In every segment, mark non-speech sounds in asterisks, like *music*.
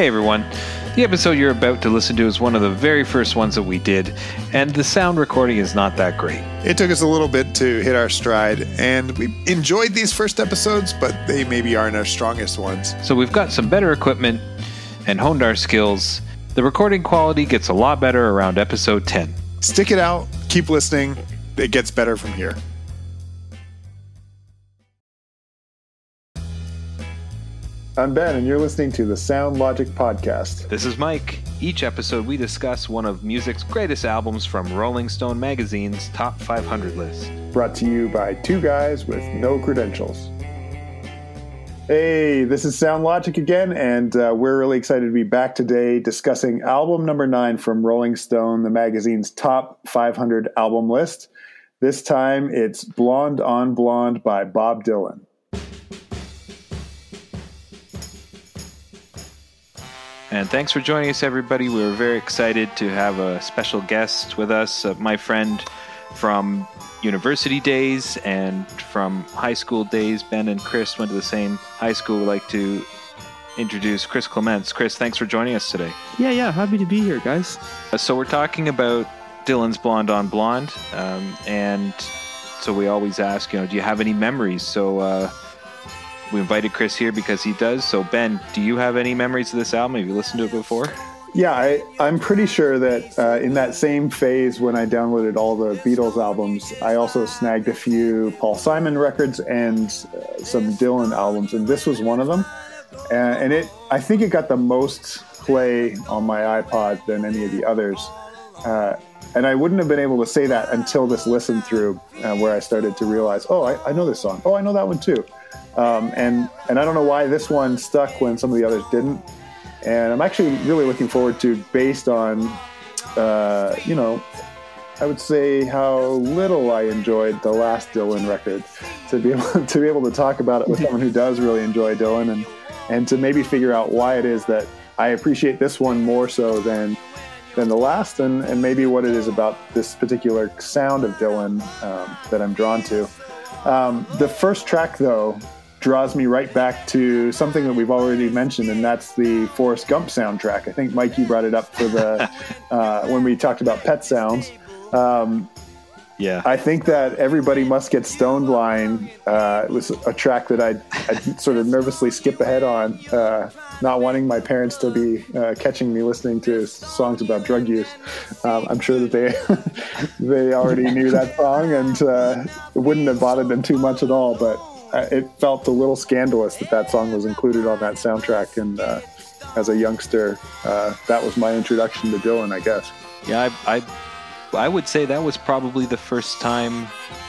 Hey everyone. The episode you're about to listen to is one of the very first ones that we did, and the sound recording is not that great. It took us a little bit to hit our stride, and we enjoyed these first episodes, but they maybe aren't our strongest ones. So we've got some better equipment and honed our skills. The recording quality gets a lot better around episode 10. Stick it out, keep listening. It gets better from here. I'm Ben, and you're listening to the Sound Logic Podcast. This is Mike. Each episode, we discuss one of music's greatest albums from Rolling Stone magazine's top 500 list. Brought to you by two guys with no credentials. Hey, this is Sound Logic again, and uh, we're really excited to be back today discussing album number nine from Rolling Stone, the magazine's top 500 album list. This time it's Blonde on Blonde by Bob Dylan. And thanks for joining us, everybody. We are very excited to have a special guest with us, uh, my friend from university days and from high school days. Ben and Chris went to the same high school. We'd like to introduce Chris Clements. Chris, thanks for joining us today. Yeah, yeah, happy to be here, guys. Uh, so, we're talking about Dylan's Blonde on Blonde. Um, and so, we always ask, you know, do you have any memories? So, uh, we invited Chris here because he does. So, Ben, do you have any memories of this album? Have you listened to it before? Yeah, I, I'm pretty sure that uh, in that same phase when I downloaded all the Beatles albums, I also snagged a few Paul Simon records and uh, some Dylan albums, and this was one of them. And, and it, I think it got the most play on my iPod than any of the others. Uh, and I wouldn't have been able to say that until this listen through, uh, where I started to realize, oh, I, I know this song. Oh, I know that one too. Um, and and I don't know why this one stuck when some of the others didn't. And I'm actually really looking forward to, based on, uh, you know, I would say how little I enjoyed the last Dylan record, to be able *laughs* to be able to talk about it with someone who does really enjoy Dylan, and and to maybe figure out why it is that I appreciate this one more so than than the last, and and maybe what it is about this particular sound of Dylan um, that I'm drawn to. Um, the first track, though, draws me right back to something that we've already mentioned, and that's the Forrest Gump soundtrack. I think Mikey brought it up for the *laughs* uh, when we talked about pet sounds. Um, yeah, I think that everybody must get stoned line uh, was a track that I sort of nervously skip ahead on, uh, not wanting my parents to be uh, catching me listening to songs about drug use. Um, I'm sure that they *laughs* they already knew that song and uh, it wouldn't have bothered them too much at all, but uh, it felt a little scandalous that that song was included on that soundtrack. And uh, as a youngster, that was my introduction to Dylan, I guess. Yeah, I, I I would say that was probably the first time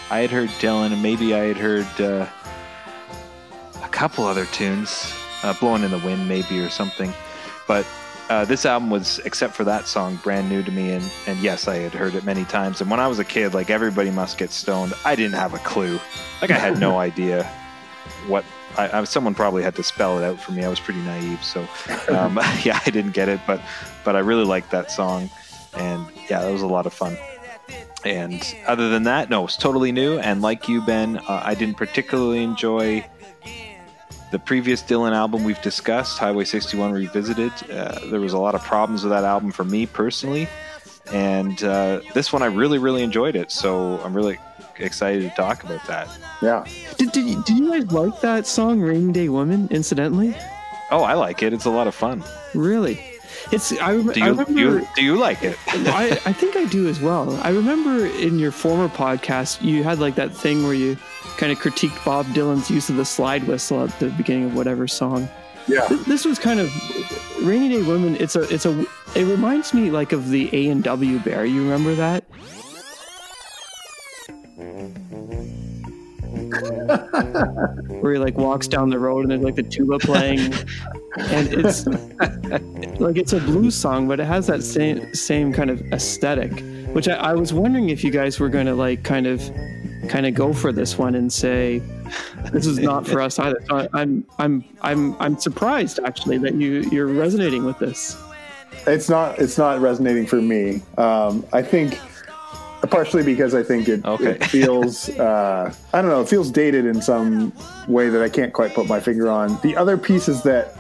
I had heard Dylan, and maybe I had heard uh, a couple other tunes, uh, "Blowing in the Wind" maybe or something. But uh, this album was, except for that song, brand new to me. And, and yes, I had heard it many times. And when I was a kid, like everybody must get stoned. I didn't have a clue. Like I had no *laughs* idea what. I, I, someone probably had to spell it out for me. I was pretty naive, so um, *laughs* yeah, I didn't get it. But but I really liked that song and yeah, that was a lot of fun. And other than that, no, it's totally new. And like you, Ben, uh, I didn't particularly enjoy the previous Dylan album we've discussed, Highway 61 Revisited. Uh, there was a lot of problems with that album for me personally. And uh, this one, I really, really enjoyed it. So I'm really excited to talk about that. Yeah. Did, did, did you guys like that song, Rainy Day Woman, incidentally? Oh, I like it. It's a lot of fun. Really? It's I, do you, I remember. You, do you like it? *laughs* I, I think I do as well. I remember in your former podcast you had like that thing where you kind of critiqued Bob Dylan's use of the slide whistle at the beginning of whatever song. Yeah. This, this was kind of Rainy Day Women. It's a it's a it reminds me like of the A and W Bear. You remember that? *laughs* where he like walks down the road and there's like the tuba playing. And it's *laughs* like it's a blues song but it has that same same kind of aesthetic which I, I was wondering if you guys were going to like kind of kind of go for this one and say this is not for us either. So I, i'm i'm i'm i'm surprised actually that you you're resonating with this. It's not it's not resonating for me. Um, i think partially because I think it, okay. it *laughs* feels uh, I don't know it feels dated in some way that I can't quite put my finger on. The other pieces that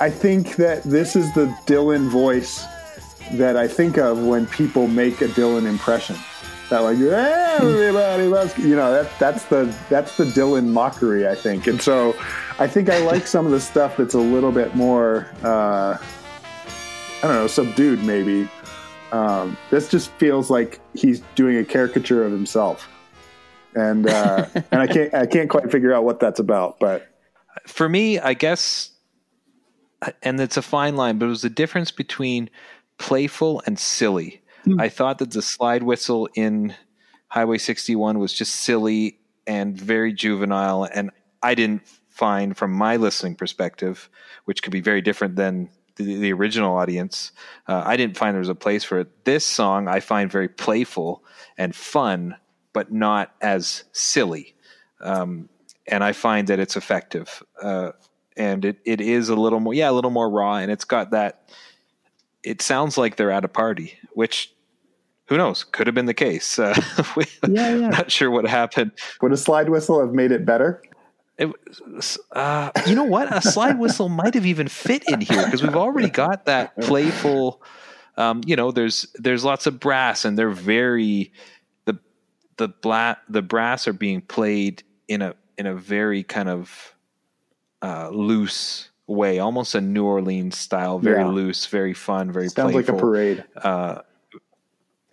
I think that this is the Dylan voice that I think of when people make a Dylan impression. That like everybody loves you know that that's the that's the Dylan mockery I think, and so I think I like some of the stuff that's a little bit more uh, I don't know subdued maybe. Um, this just feels like he's doing a caricature of himself, and uh, *laughs* and I can't I can't quite figure out what that's about, but For me, I guess, and it's a fine line, but it was the difference between playful and silly. I thought that the slide whistle in Highway 61 was just silly and very juvenile, and I didn't find, from my listening perspective, which could be very different than the, the original audience, uh, I didn't find there was a place for it. This song I find very playful and fun, but not as silly. Um, and I find that it's effective. Uh, and it, it is a little more, yeah, a little more raw, and it's got that. It sounds like they're at a party, which who knows could have been the case. Uh, *laughs* we, Yeah, yeah. *laughs* Not sure what happened. would a slide whistle have made it better? It, uh, you know what? A slide whistle might have even fit in here because we've already got that *laughs* playful. Um, you know, there's there's lots of brass, and they're very the the bla- the brass are being played in a in a very kind of uh, loose way, almost a New Orleans style, very Yeah. loose, very fun, very Sounds like a playful. parade.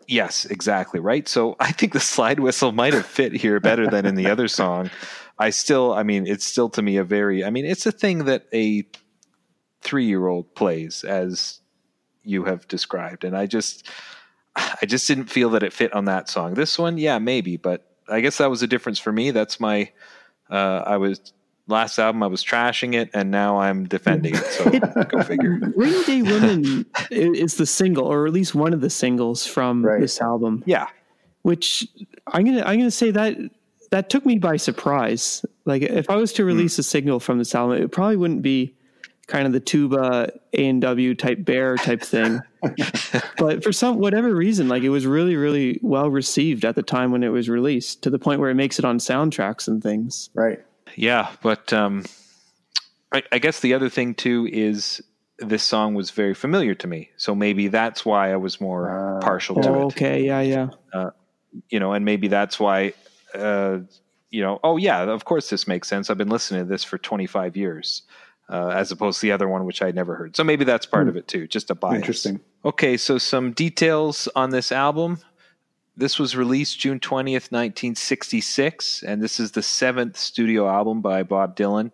Yes, exactly. Right. So *laughs* I think the slide whistle might have fit here better than in the other song. I still, I mean, it's still to me a very, I mean, it's a thing that a three year old plays as you have described. And I just, I just didn't feel that it fit on that song. This one, yeah, maybe, but I guess that was a difference for me. That's my, uh, I was, last album I was trashing it and now I'm defending it. So go figure. *laughs* Rainy Day Women is the single, or at least one of the singles from Right. this album. Yeah. Which I'm gonna I'm gonna say that that took me by surprise. Like if I was to release a signal from this album, it probably wouldn't be kind of the tuba A and W type bear type thing. *laughs* but for some whatever reason, like it was really really well received at the time when it was released, to the point where it makes it on soundtracks and things. Right. Yeah, but um, I, I guess the other thing too is this song was very familiar to me, so maybe that's why I was more Ah. partial to Oh, it. okay, yeah, yeah. You know, and maybe that's why, uh, you know, oh yeah, of course this makes sense. I've been listening to this for 25 years, uh, as opposed to the other one which I'd never heard. So maybe that's part of it too, just a bias. Interesting. Okay, so some details on this album. This was released June 20th, 1966, and this is the seventh studio album by Bob Dylan.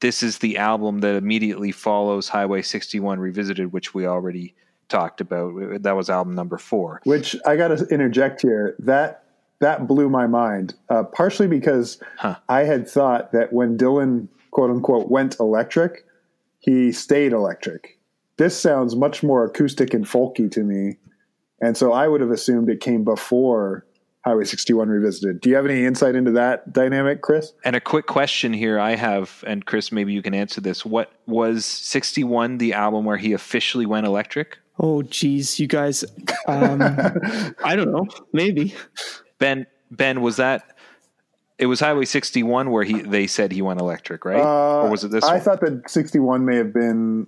This is the album that immediately follows Highway 61 Revisited, which we already talked about. That was album number four. Which I got to interject here. That that blew my mind. Uh, partially because Huh. I had thought that when Dylan quote unquote went electric, he stayed electric. This sounds much more acoustic and folky to me, and so I would have assumed it came before Highway 61 Revisited. Do you have any insight into that dynamic, Chris? And a quick question here I have, and Chris, maybe you can answer this. What was 61 the album where he officially went electric? Oh, geez, you guys. Um, *laughs* I don't know. Maybe. Ben, Ben, was that? It was Highway 61 where he they said he went electric, right? Uh, or was it this I one? thought that 61 may have been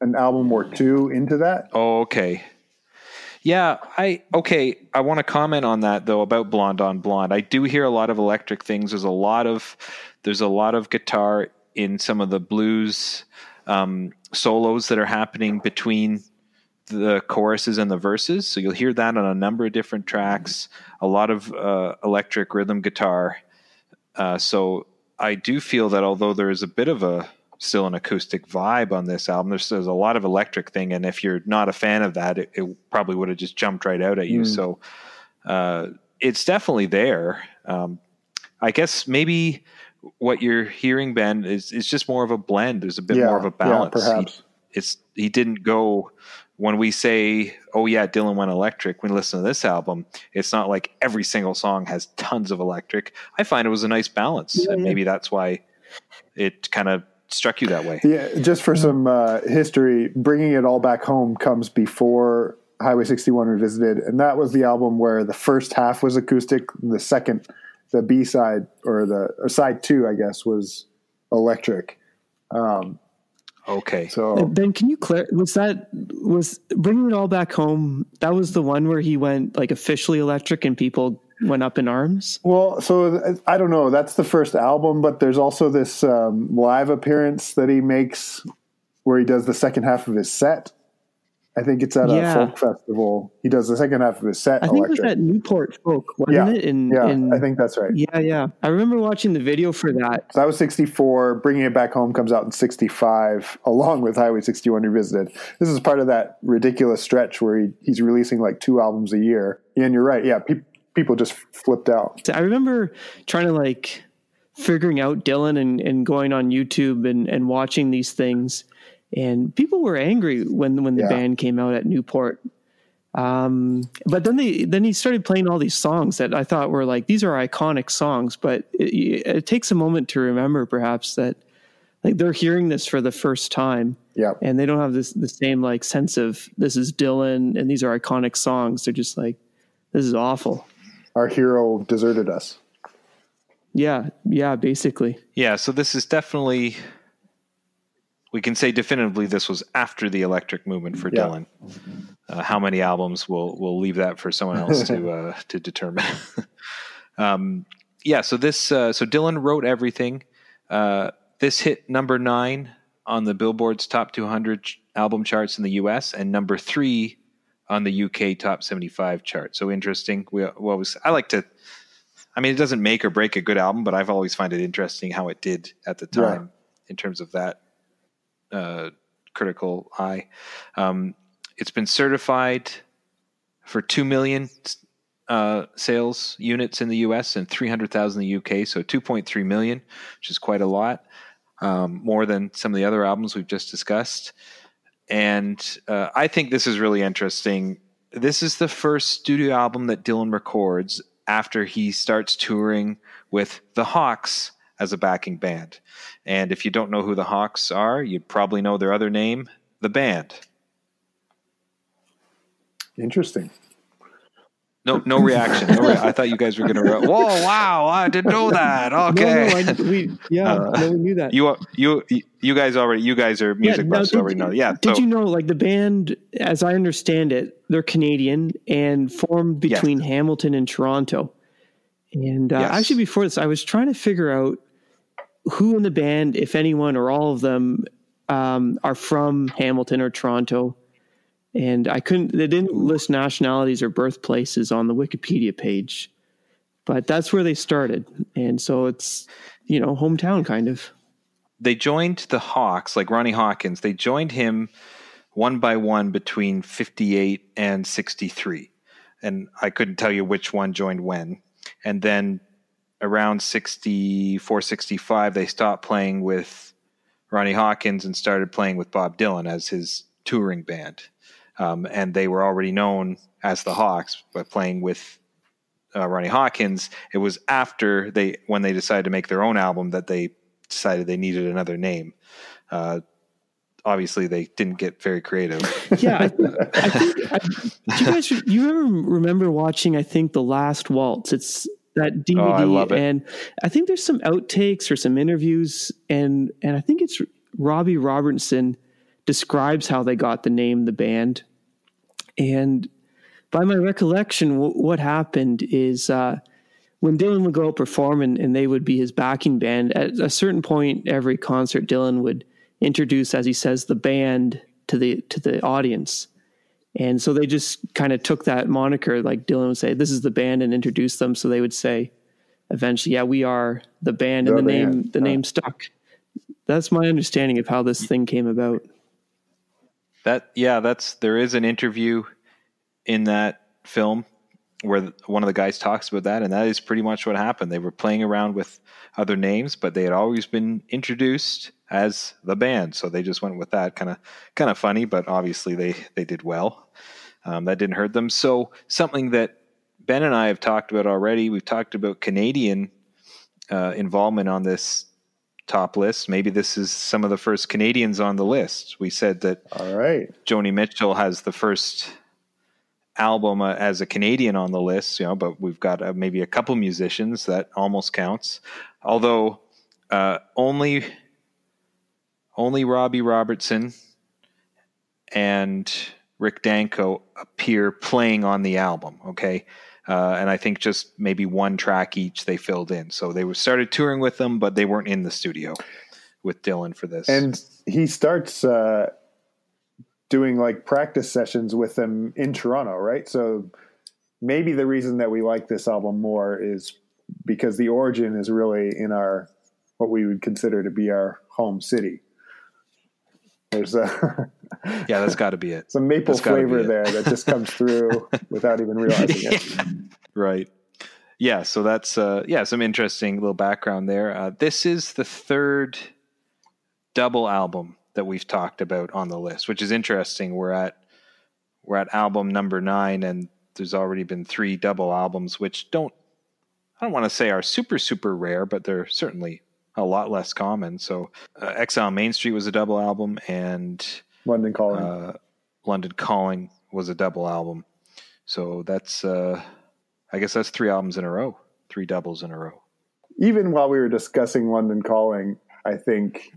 an album or two into that. Oh, okay. Yeah, I okay. I want to comment on that though about Blonde on Blonde. I do hear a lot of electric things. There's a lot of there's a lot of guitar in some of the blues um, solos that are happening between the choruses and the verses. So you'll hear that on a number of different tracks. A lot of uh, electric rhythm guitar. Uh, so I do feel that although there is a bit of a still an acoustic vibe on this album, there's, there's a lot of electric thing, and if you're not a fan of that, it, it probably would have just jumped right out at you. So uh, it's definitely there. Um, I guess maybe what you're hearing, Ben, is is just more of a blend. There's a bit Yeah, more of a yeah, balance. He- perhaps. it's he didn't go when we say, "Oh yeah, Dylan went electric." When we listen to this album, it's not like every single song has tons of electric. I find it was a nice balance, Yeah, and yeah. maybe that's why it kind of struck you that way. Yeah, just for some uh, history, bringing it all back home comes before Highway 61 Revisited, and that was the album where the first half was acoustic, the second, the B side or the or side two, I guess, was electric. Um, Okay. So Ben, can you clear? Was that was bringing it all back home? That was the one where he went like officially electric and people went up in arms. Well, so I don't know. That's the first album, but there's also this um, live appearance that he makes where he does the second half of his set. I think it's at Yeah. a folk festival. He does the second half of his set. I think electric. it was at Newport Folk, wasn't yeah, it? In, yeah, in, I think that's right. yeah, yeah. I remember watching the video for that. So that was 64. Bringing It Back Home comes out in 65, along with Highway 61 Revisited. This is part of that ridiculous stretch where he, he's releasing like two albums a year. And you're right. Yeah, pe- people just flipped out. I remember trying to like figuring out Dylan and, and going on YouTube and, and watching these things. And people were angry when when the Yeah. band came out at Newport. Um, but then they then he started playing all these songs that I thought were like these are iconic songs. But it, it takes a moment to remember, perhaps that like they're hearing this for the first time Yeah. and they don't have this the same like sense of this is Dylan and these are iconic songs. They're just like this is awful. Our hero deserted us. Yeah, yeah, basically. Yeah, so this is definitely we can say definitively this was after the electric movement for Yeah. Dylan. Uh, how many albums? We'll we'll leave that for someone else to *laughs* uh, to determine. *laughs* um, yeah, so this uh, so Dylan wrote everything. Uh, this hit number nine on the Billboard's top 200 ch- album charts in the U.S. and number three on the UK top 75 chart. So interesting. We what was I like to. I mean, it doesn't make or break a good album, but I've always find it interesting how it did at the Yeah. time in terms of that uh, critical eye. Um, it's been certified for two million uh, sales units in the U.S. and three hundred thousand in the U.K. So two point three million, which is quite a lot, um, more than some of the other albums we've just discussed. And uh, I think this is really interesting. This is the first studio album that Dylan records after he starts touring with the Hawks as a backing band. And if you don't know who the Hawks are, you probably know their other name, the band. Interesting. No, no reaction. No rea- I thought you guys were going to. Whoa! Wow! I didn't know that. *laughs* Okay. No, no, I, we yeah, Uh, no, we knew that. you you you guys already. You guys are music now, buffs. did- already know. Yeah. Did so- you know, like the band, as I understand it, they're Canadian and formed Yes. between Hamilton and Toronto. And uh, Yes. actually, before this, I was trying to figure out who in the band, if anyone or all of them, um, are from Hamilton or Toronto. And I couldn't, they didn't list nationalities or birthplaces on the Wikipedia page, but that's where they started. And so it's, you know, hometown kind of. they joined the Hawks, like Ronnie Hawkins. They joined him one by one between 58 and 63. And I couldn't tell you which one joined when. And then around 64, 65, they stopped playing with Ronnie Hawkins and started playing with Bob Dylan as his touring band. Um, and they were already known as the Hawks, but playing with uh, Ronnie Hawkins, it was after they when they decided to make their own album that they decided they needed another name. Uh, obviously, they didn't get very creative. *laughs* yeah, I think, I think I, do you guys you ever remember watching? I think the Last Waltz. It's that DVD, Oh, I love it. and I think there's some outtakes or some interviews, and and I think it's Robbie Robertson describes how they got the name the band, and by my recollection, w- what happened is. Uh, when Dylan would go out perform and, and they would be his backing band, at a certain point every concert, Dylan would introduce, as he says, the band to the to the audience. And so they just kind of took that moniker, like Dylan would say, "This is the band," and introduced them. So they would say, eventually, "Yeah, we are the band," and The the name the name stuck. That's my understanding of how this thing came about. that yeah, that's there is an interview in that film where one of the guys talks about that, and that is pretty much what happened. They were playing around with other names, but they had always been introduced as the band, so they just went with that. Kind of kind of funny, but obviously they they did well. Um, that didn't hurt them. So something that Ben and I have talked about already. We've talked about Canadian uh, involvement on this top list. Maybe this is some of the first Canadians on the list. We said that All right. Joni Mitchell has the first album uh, as a Canadian on the list, you know, but we've got uh, maybe a couple musicians that almost counts. Although uh, only only Robbie Robertson and Rick Danko appear playing on the album. Okay. Uh, and I think just maybe one track each they filled in. So they started touring with them, but they weren't in the studio with Dylan for this. And he starts uh, doing like practice sessions with them in Toronto, right? So maybe the reason that we like this album more is because the origin is really in our what we would consider to be our home city. There's a *laughs* yeah, that's got to be it. Some maple flavor there that just comes through *laughs* without even realizing it. Right. Yeah. So that's uh, yeah, some interesting little background there. Uh, this is the third double album that we've talked about on the list, which is interesting. We're at we're at album number nine, and there's already been three double albums, which don't I don't want to say are super super rare, but they're certainly a lot less common. So, uh, Exile Main Street was a double album, and London Calling. Uh, London Calling was a double album. So that's, uh, I guess that's three albums in a row, three doubles in a row. Even while we were discussing London Calling, I think,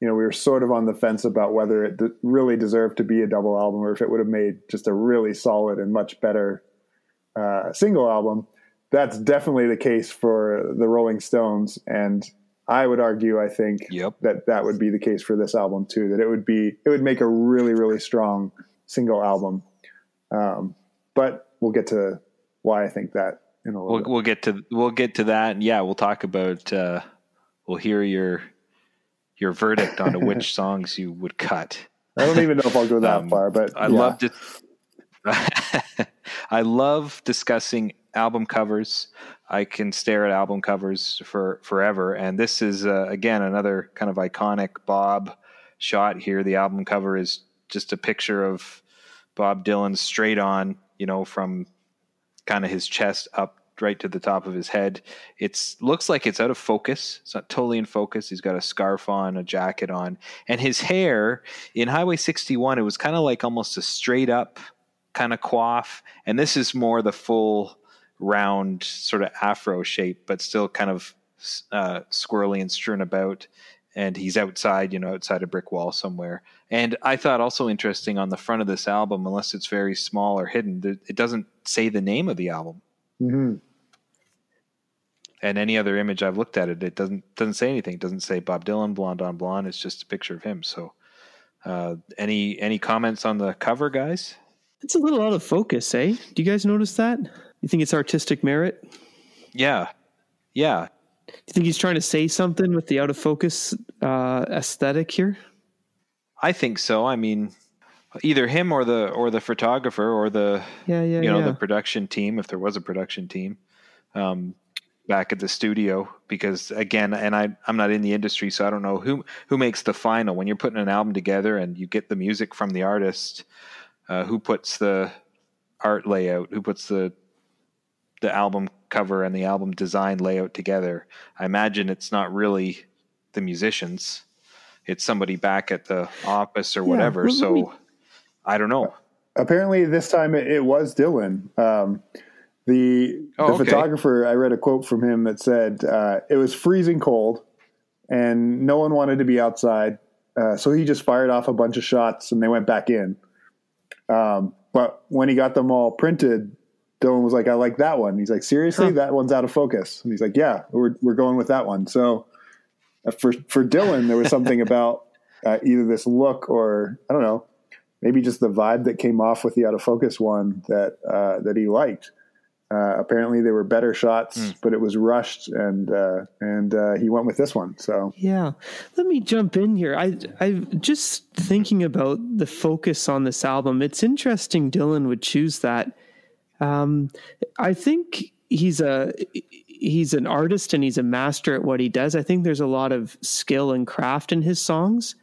you know, we were sort of on the fence about whether it really deserved to be a double album or if it would have made just a really solid and much better uh, single album. That's definitely the case for the Rolling Stones. And I would argue, I think yep. that that would be the case for this album too. That it would be, it would make a really, really strong single album. Um, but we'll get to why I think that in a little. We'll, we'll get to we'll get to that, and yeah, we'll talk about. Uh, we'll hear your your verdict on *laughs* which songs you would cut. I don't even know if I'll go that um, far, but I yeah. love *laughs* to. I love discussing album covers. I can stare at album covers for forever. And this is uh, again another kind of iconic Bob shot here. The album cover is just a picture of Bob Dylan straight on, you know, from kind of his chest up right to the top of his head. It's looks like it's out of focus. It's not totally in focus. He's got a scarf on, a jacket on, and his hair in Highway 61. It was kind of like almost a straight up kind of quaff, and this is more the full round sort of afro shape, but still kind of uh, squirrely and strewn about. And he's outside, you know, outside a brick wall somewhere. And I thought also interesting on the front of this album, unless it's very small or hidden, it doesn't say the name of the album. Mm-hmm. And any other image I've looked at it, it doesn't doesn't say anything. It doesn't say Bob Dylan, Blonde on Blonde. It's just a picture of him. So, uh, any any comments on the cover, guys? It's a little out of focus, eh? Do you guys notice that? You think it's artistic merit? Yeah. Yeah. Do you think he's trying to say something with the out of focus uh, aesthetic here? I think so. I mean, either him or the or the photographer or the yeah, yeah, you know yeah. the production team if there was a production team um, back at the studio because again and I I'm not in the industry so I don't know who who makes the final when you're putting an album together and you get the music from the artist uh, who puts the art layout who puts the the album cover and the album design layout together. I imagine it's not really the musicians; it's somebody back at the office or whatever. So. I don't know. Apparently, this time it, it was Dylan. Um, the oh, the okay. photographer, I read a quote from him that said uh, it was freezing cold, and no one wanted to be outside, uh, so he just fired off a bunch of shots, and they went back in. Um, but when he got them all printed, Dylan was like, I like that one. He's like, seriously, huh. that one's out of focus. And he's like, yeah, we're, we're going with that one. So uh, for, for Dylan, there was something *laughs* about uh, either this look or I don't know, maybe just the vibe that came off with the out of focus one that, uh, that he liked. Uh, apparently there were better shots, mm. but it was rushed, and uh, and uh, he went with this one. So yeah, let me jump in here. I I just thinking about the focus on this album. It's interesting Dylan would choose that um, I think he's a he's an artist and he's a master at what he does. I think there's a lot of skill and craft in his songs,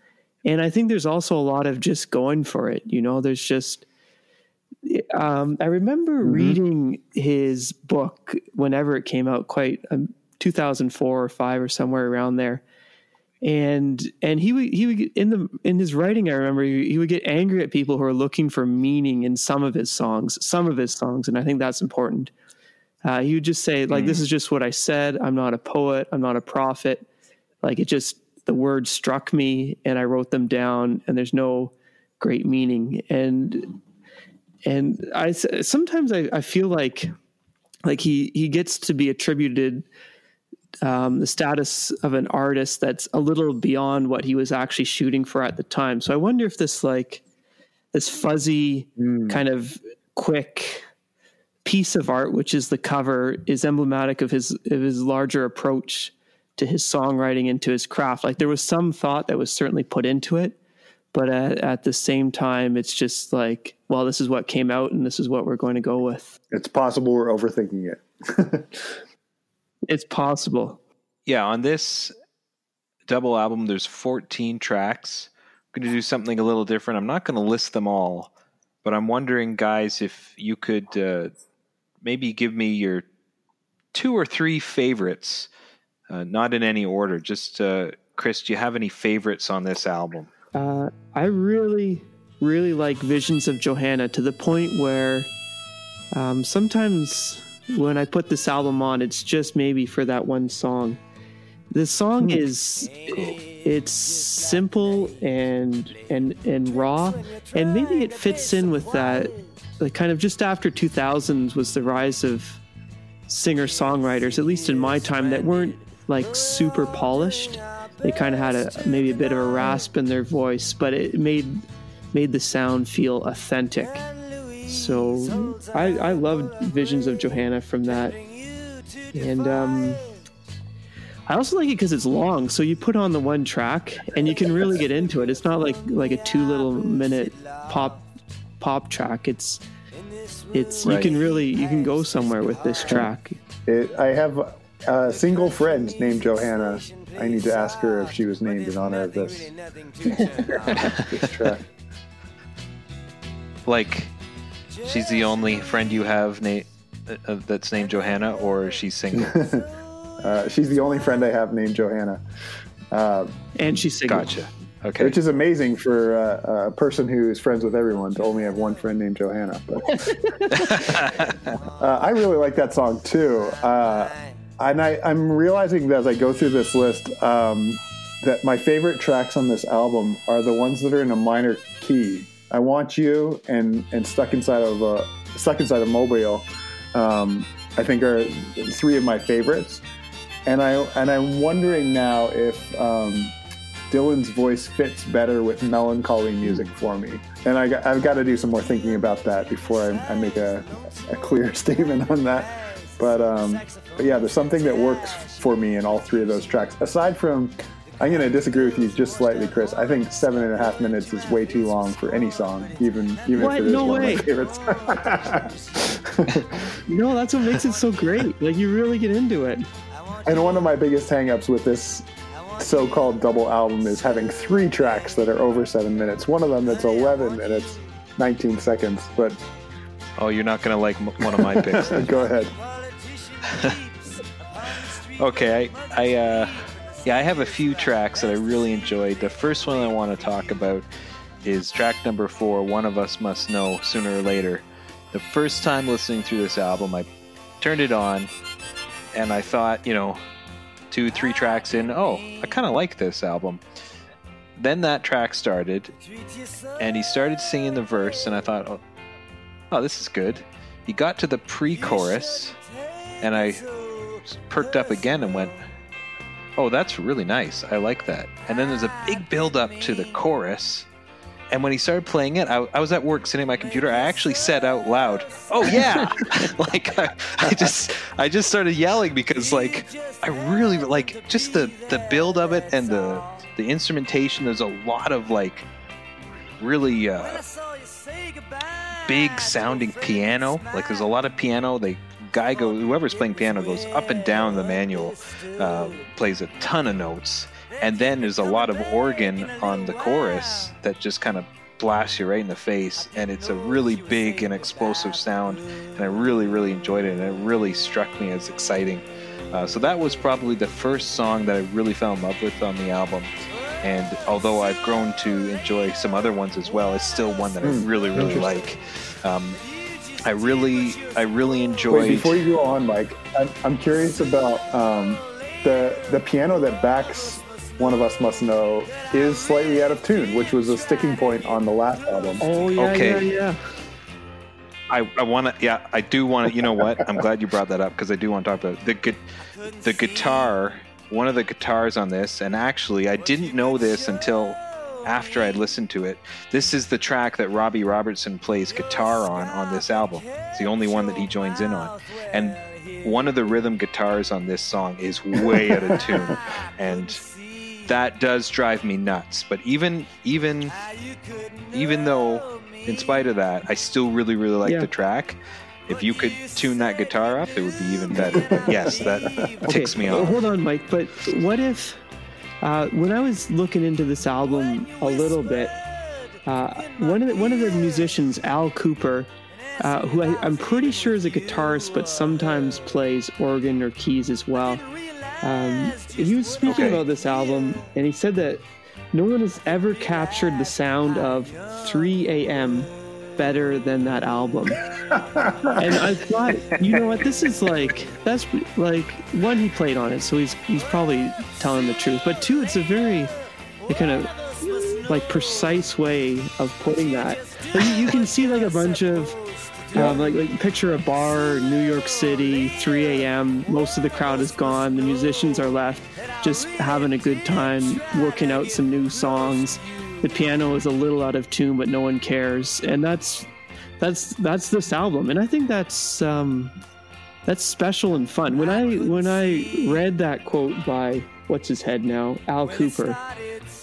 and I think there's also a lot of just going for it. You know, there's just. Um, I remember mm-hmm. reading his book whenever it came out, quite um, 2004 or five or somewhere around there. And and he would he would in the in his writing i remember he, he, would get angry at people who are looking for meaning in some of his songs some of his songs and i think that's important. Uh, he would just say like mm. this is just what i said. I'm not a poet. I'm not a prophet. Like it just the words struck me and I wrote them down and there's no great meaning. And and I sometimes I, I feel like like he he gets to be attributed um, the status of an artist that's a little beyond what he was actually shooting for at the time. So I wonder if this like this fuzzy mm. kind of quick piece of art, which is the cover, is emblematic of his of his larger approach to his songwriting and to his craft. Like there was some thought that was certainly put into it, but at, at, the same time, it's just like, well, this is what came out, and this is what we're going to go with. It's possible we're overthinking it. *laughs* it's possible. Yeah, on this double album, there's 14 tracks. I'm going to do something a little different. I'm not going to list them all, but I'm wondering, guys, if you could uh, maybe give me your two or three favorites, uh, not in any order. Just uh, Chris, do you have any favorites on this album? Uh, I really, really like Visions of Johanna to the point where um, sometimes when I put this album on, it's just maybe for that one song. The song hmm. is it's simple and and and raw, and maybe it fits in with that. Like kind of just after 2000s was the rise of singer songwriters, at least in my time, that weren't like super polished. They kind of had a maybe a bit of a rasp in their voice, but it made made the sound feel authentic. So I, I loved Visions of Johanna from that. And um, I also like it because it's long. So you put on the one track and you can really get into it. It's not like like a two little minute pop pop track. It's it's right. you can really you can go somewhere with this track. It, I have a single friend named Johanna. I need to ask her if she was named in honor of this, *laughs* this track. Like She's the only friend you have na- uh, that's named Johanna, or she's single? *laughs* uh, she's the only friend I have named Johanna. Uh, and she's single. Gotcha. Okay. Which is amazing for uh, a person who is friends with everyone to only have one friend named Johanna. But *laughs* uh, I really like that song too. Uh, and I, am realizing that as I go through this list um, that my favorite tracks on this album are the ones that are in a minor key. I Want You and and Stuck Inside of a Stuck Inside of Mobile, um, I think are three of my favorites. And I and I'm wondering now if um, Dylan's voice fits better with melancholy music for me. And I, have got to do some more thinking about that before I, I make a, a, clear *laughs* statement on that. But, um, but yeah, there's something that works for me in all three of those tracks. Aside from I'm going to disagree with you just slightly, Chris. I think seven and a half minutes is way too long for any song, even even what? if it is no one way. of my favorites. *laughs* *laughs* no, that's what makes it so great. Like you really get into it. And one of my biggest hangups with this so-called double album is having three tracks that are over seven minutes. One of them that's 11 minutes, 19 seconds. But oh, you're not going to like one of my picks. *laughs* Go ahead. *laughs* okay, I I. Uh yeah, I have a few tracks that I really enjoyed. The first one I want to talk about is track number four, One of Us Must Know Sooner or Later. The first time listening through this album, I turned it on and I thought, you know, two, three tracks in, oh, I kind of like this album. Then that track started and he started singing the verse, and I thought, oh, oh this is good. He got to the pre chorus and I perked up again and went, oh, that's really nice. I like that. And then there's a big build up to the chorus. And when he started playing it, I, I was at work sitting at my computer. I actually said out loud, "Oh yeah!" *laughs* like I, I, just, I just started yelling because like I really like just the the build of it and the the instrumentation. There's a lot of like really uh, big sounding piano. Like there's a lot of piano. They guy goes, whoever's playing piano goes up and down the manual, uh, plays a ton of notes, and then there's a lot of organ on the chorus that just kind of blasts you right in the face, and it's a really big and explosive sound, and I really, really enjoyed it, and it really struck me as exciting. Uh, so that was probably the first song that I really fell in love with on the album. And although I've grown to enjoy some other ones as well, it's still one that I hmm. really, really like. Um, I really, I really enjoyed. Wait, before you go on, Mike, I'm, I'm curious about um, the the piano that backs One of Us Must Know is slightly out of tune, which was a sticking point on the last album. Oh yeah, Okay. yeah, yeah. I, I want to, yeah, I do want to. You know what? I'm glad you brought that up because I do want to talk about it. the gu- the guitar. One of the guitars on this, and actually, I didn't know this until after I'd listened to it. This is the track that Robbie Robertson plays guitar on on this album. It's the only one that he joins in on, and one of the rhythm guitars on this song is way out of tune, *laughs* and that does drive me nuts. But even even even though, in spite of that, I still really really like Yeah. the track. If you could tune that guitar up, it would be even better. But yes, that *laughs* ticks me well, off. Hold on, Mike. But what if, uh, when I was looking into this album a little bit, uh, one of the, one of the musicians, Al Kooper, uh, who I, I'm pretty sure is a guitarist, but sometimes plays organ or keys as well. Um, he was speaking Okay. about this album, and he said that no one has ever captured the sound of 3 a.m. better than that album. and I thought, you know what, this is like that's like one he played on it, so he's he's probably telling the truth. But two, it's a very kind of like precise way of putting that. Like, you, you can see like a bunch of um, like, like picture a bar, New York City, 3 a.m. Most of the crowd is gone. The musicians are left just having a good time, working out some new songs. The piano is a little out of tune, but no one cares, and that's that's that's this album. And I think that's um, that's special and fun. When I when I read that quote by what's his head now, Al Kooper,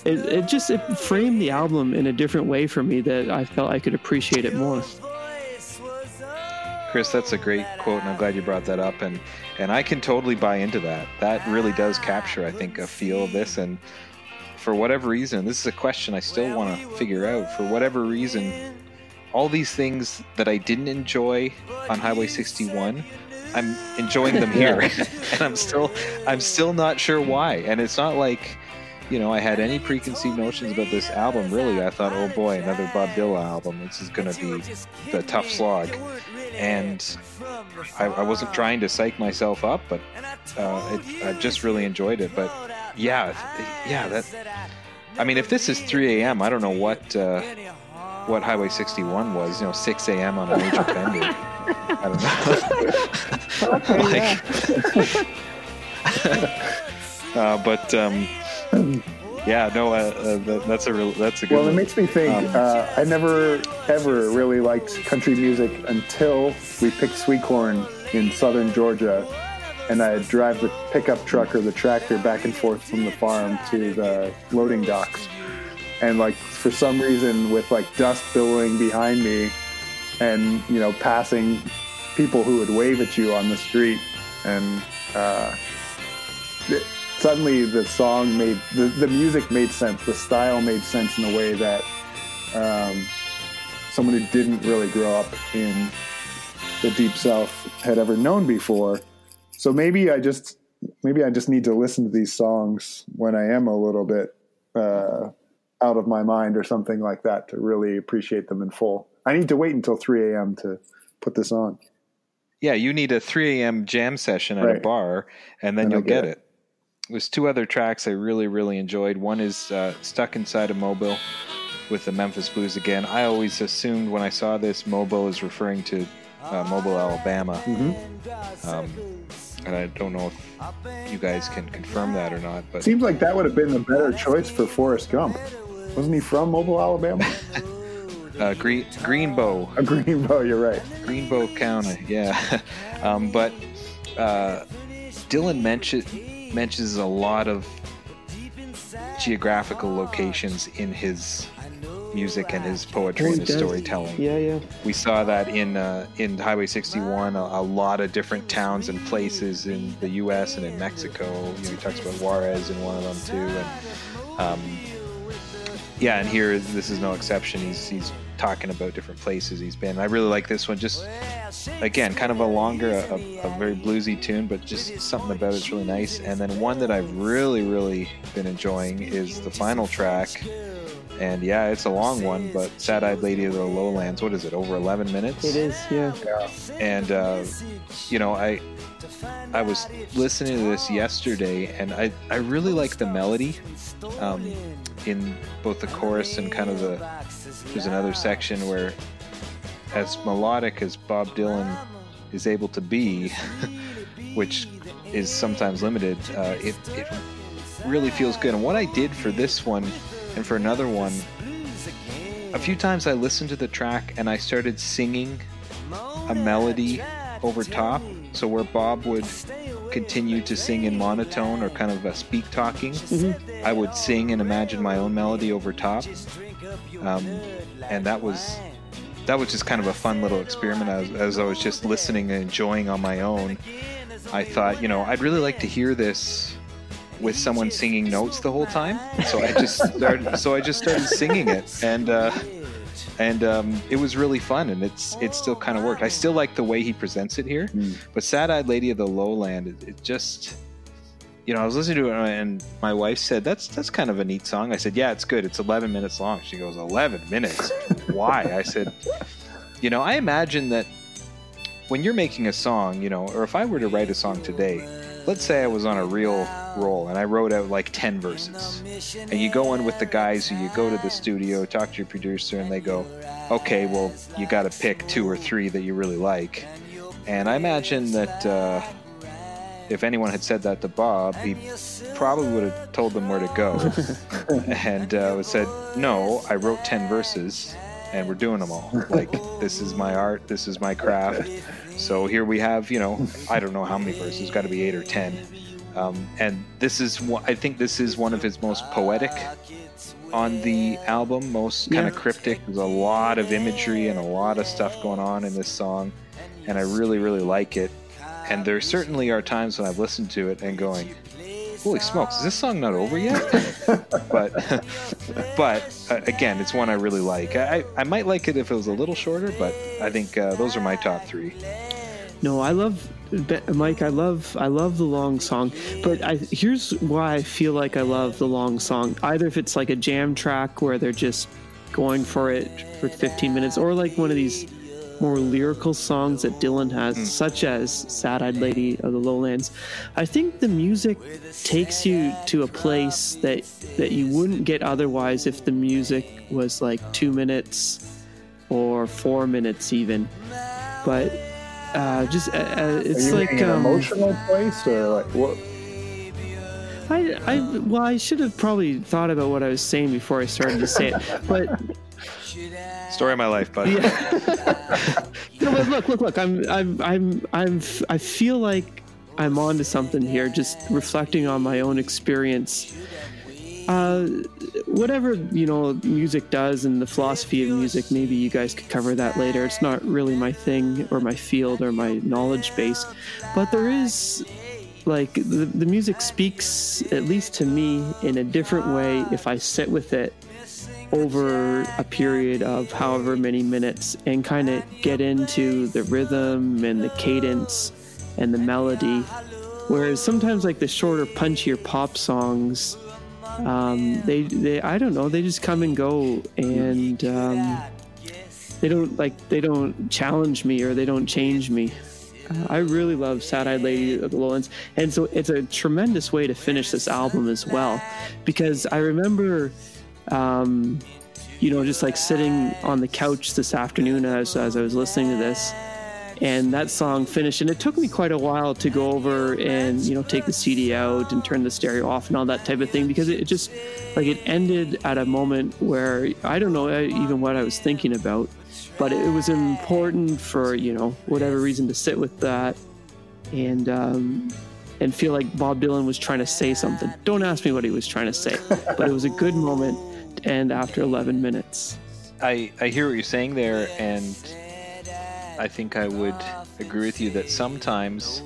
it, it just it framed the album in a different way for me that I felt I could appreciate it more. Chris, that's a great quote, and I'm glad you brought that up. And and I can totally buy into that. That really does capture, I think, a feel of this. And for whatever reason, this is a question I still want to figure out. For whatever reason, all these things that I didn't enjoy on Highway 61, I'm enjoying them *laughs* here, *laughs* and I'm still I'm still not sure why. And it's not like you know I had any preconceived notions about this album. Really, I thought, oh boy, another Bob Dylan album. This is going to be the tough slog and I, I wasn't trying to psych myself up, but uh, it, I just really enjoyed it. But yeah, yeah, that. I mean, if this is 3 a.m., I don't know what uh, what Highway 61 was. You know, 6 a.m. on a major bender. I don't know. *laughs* like, *laughs* uh, but um, yeah, no, uh, uh, that, that's a real, that's a good. Well, it makes me think. Um, uh, I never ever really liked country music until we picked sweet corn in southern Georgia, and I'd drive the pickup truck or the tractor back and forth from the farm to the loading docks, and like for some reason, with like dust billowing behind me, and you know, passing people who would wave at you on the street, and uh, it- suddenly the song made the, the music made sense the style made sense in a way that um, someone who didn't really grow up in the deep south had ever known before so maybe i just maybe i just need to listen to these songs when i am a little bit uh, out of my mind or something like that to really appreciate them in full i need to wait until 3 a.m to put this on Yeah, you need a 3 a.m. jam session at a bar, and then And you'll get get it. There's two other tracks I really, really enjoyed. One is uh, Stuck Inside a Mobile with the Memphis Blues again. I always assumed when I saw this, Mobile is referring to uh, Mobile, Alabama. Um, and I don't know if you guys can confirm that or not, but seems like that would have been the better choice for forrest gump. Wasn't he from mobile alabama? *laughs* Uh, Green, Greenbow, a greenbow you're right. Greenbow County, yeah. *laughs* um, but uh, Dylan mention, mentions a lot of geographical locations in his music and his poetry Oh, and his does. storytelling. Yeah, yeah. We saw that in uh, in Highway 61, a, a lot of different towns and places in the U.S. and in Mexico. You know, he talks about Juarez in one of them too, and um, yeah, and here this is no exception. He's he's talking about different places he's been. I really like this one. Just again, kind of a longer, a, a very bluesy tune, but just something about it's really nice. And then one that I've really, really been enjoying is the final track, And yeah, it's a long one, but Sad Eyed Lady of the Lowlands, what is it, over 11 minutes? It is, yeah. And, uh, you know, I. I was listening to this yesterday, and I, I really like the melody um, in both the chorus and kind of the. There's another section where, as melodic as Bob Dylan is able to be, *laughs* which is sometimes limited, uh, it, it really feels good. And what I did for this one and for another one, a few times I listened to the track and I started singing a melody over top. So where Bob would continue to sing in monotone or kind of a speak talking, mm-hmm. I would sing and imagine my own melody over top. Um, and that was that was just kind of a fun little experiment as, as I was just listening and enjoying on my own. I thought, you know, I'd really like to hear this with someone singing notes the whole time. So I just started. so I just started singing it, and uh, and um, it was really fun. And it's it still kind of worked. I still like the way he presents it here, mm. but "Sad Eyed Lady of the Lowland," it, it, just. You know, I was listening to it, and my wife said, "That's that's kind of a neat song." I said, "Yeah, it's good. It's 11 minutes long." She goes, "11 minutes? Why?" I said, "You know, I imagine that when you're making a song, you know, or if I were to write a song today, let's say I was on a real roll and I wrote out like 10 verses. And you go in with the guys who you go to the studio, talk to your producer, and they go, okay, well, you got to pick two or three that you really like. And I imagine that uh, if anyone had said that to Bob, he probably would have told them where to go *laughs* and uh, said, no, I wrote 10 verses and we're doing them all. Like, this is my art, this is my craft so here we have, you know, I don't know how many verses, got to be eight or ten. Um, and this is, I think this is one of his most poetic on the album, most kind of yeah. cryptic. There's a lot of imagery and a lot of stuff going on in this song, and I really, really like it. And there certainly are times when I've listened to it and going, holy smokes, is this song not over yet? *laughs* but *laughs* but uh, again, it's one I really like. I, I might like it if it was a little shorter, but I think uh, those are my top three. No, I love Mike. I love I love the long song, but I, here's why I feel like I love the long song. Either if it's like a jam track where they're just going for it for 15 minutes, or like one of these more lyrical songs that Dylan has, mm. such as Sad Eyed Lady of the Lowlands. I think the music takes you to a place that that you wouldn't get otherwise if the music was like two minutes or four minutes even. But uh, just uh, uh it's like an um, emotional place or like what? I, I well, I should have probably thought about what I was saying before I started to say it, but *laughs* Story of my life, bud. Yeah. *laughs* no, but look, look, look. I'm, I'm, I'm, I'm. I feel like I'm onto something here. Just reflecting on my own experience. Uh, whatever you know, music does, and the philosophy of music. Maybe you guys could cover that later. It's not really my thing, or my field, or my knowledge base. But there is like the, the music speaks at least to me in a different way if i sit with it over a period of however many minutes and kind of get into the rhythm and the cadence and the melody. Whereas sometimes, like the shorter, punchier pop songs, um, they, they, I don't know, they just come and go and um, they don't like, they don't challenge me or they don't change me. Uh, I really love Sad Eyed Lady of the Lowlands. And so it's a tremendous way to finish this album as well. Because I remember um, you know, just like sitting on the couch this afternoon as, as I was listening to this. And that song finished, and it took me quite a while to go over and you know take the CD out and turn the stereo off and all that type of thing because it just like it ended at a moment where I don't know even what I was thinking about, but it was important for you know whatever reason to sit with that and um, and feel like Bob Dylan was trying to say something. Don't ask me what he was trying to say, but it was a good moment end after 11 minutes. I, I hear what you're saying there, and I think I would agree with you that sometimes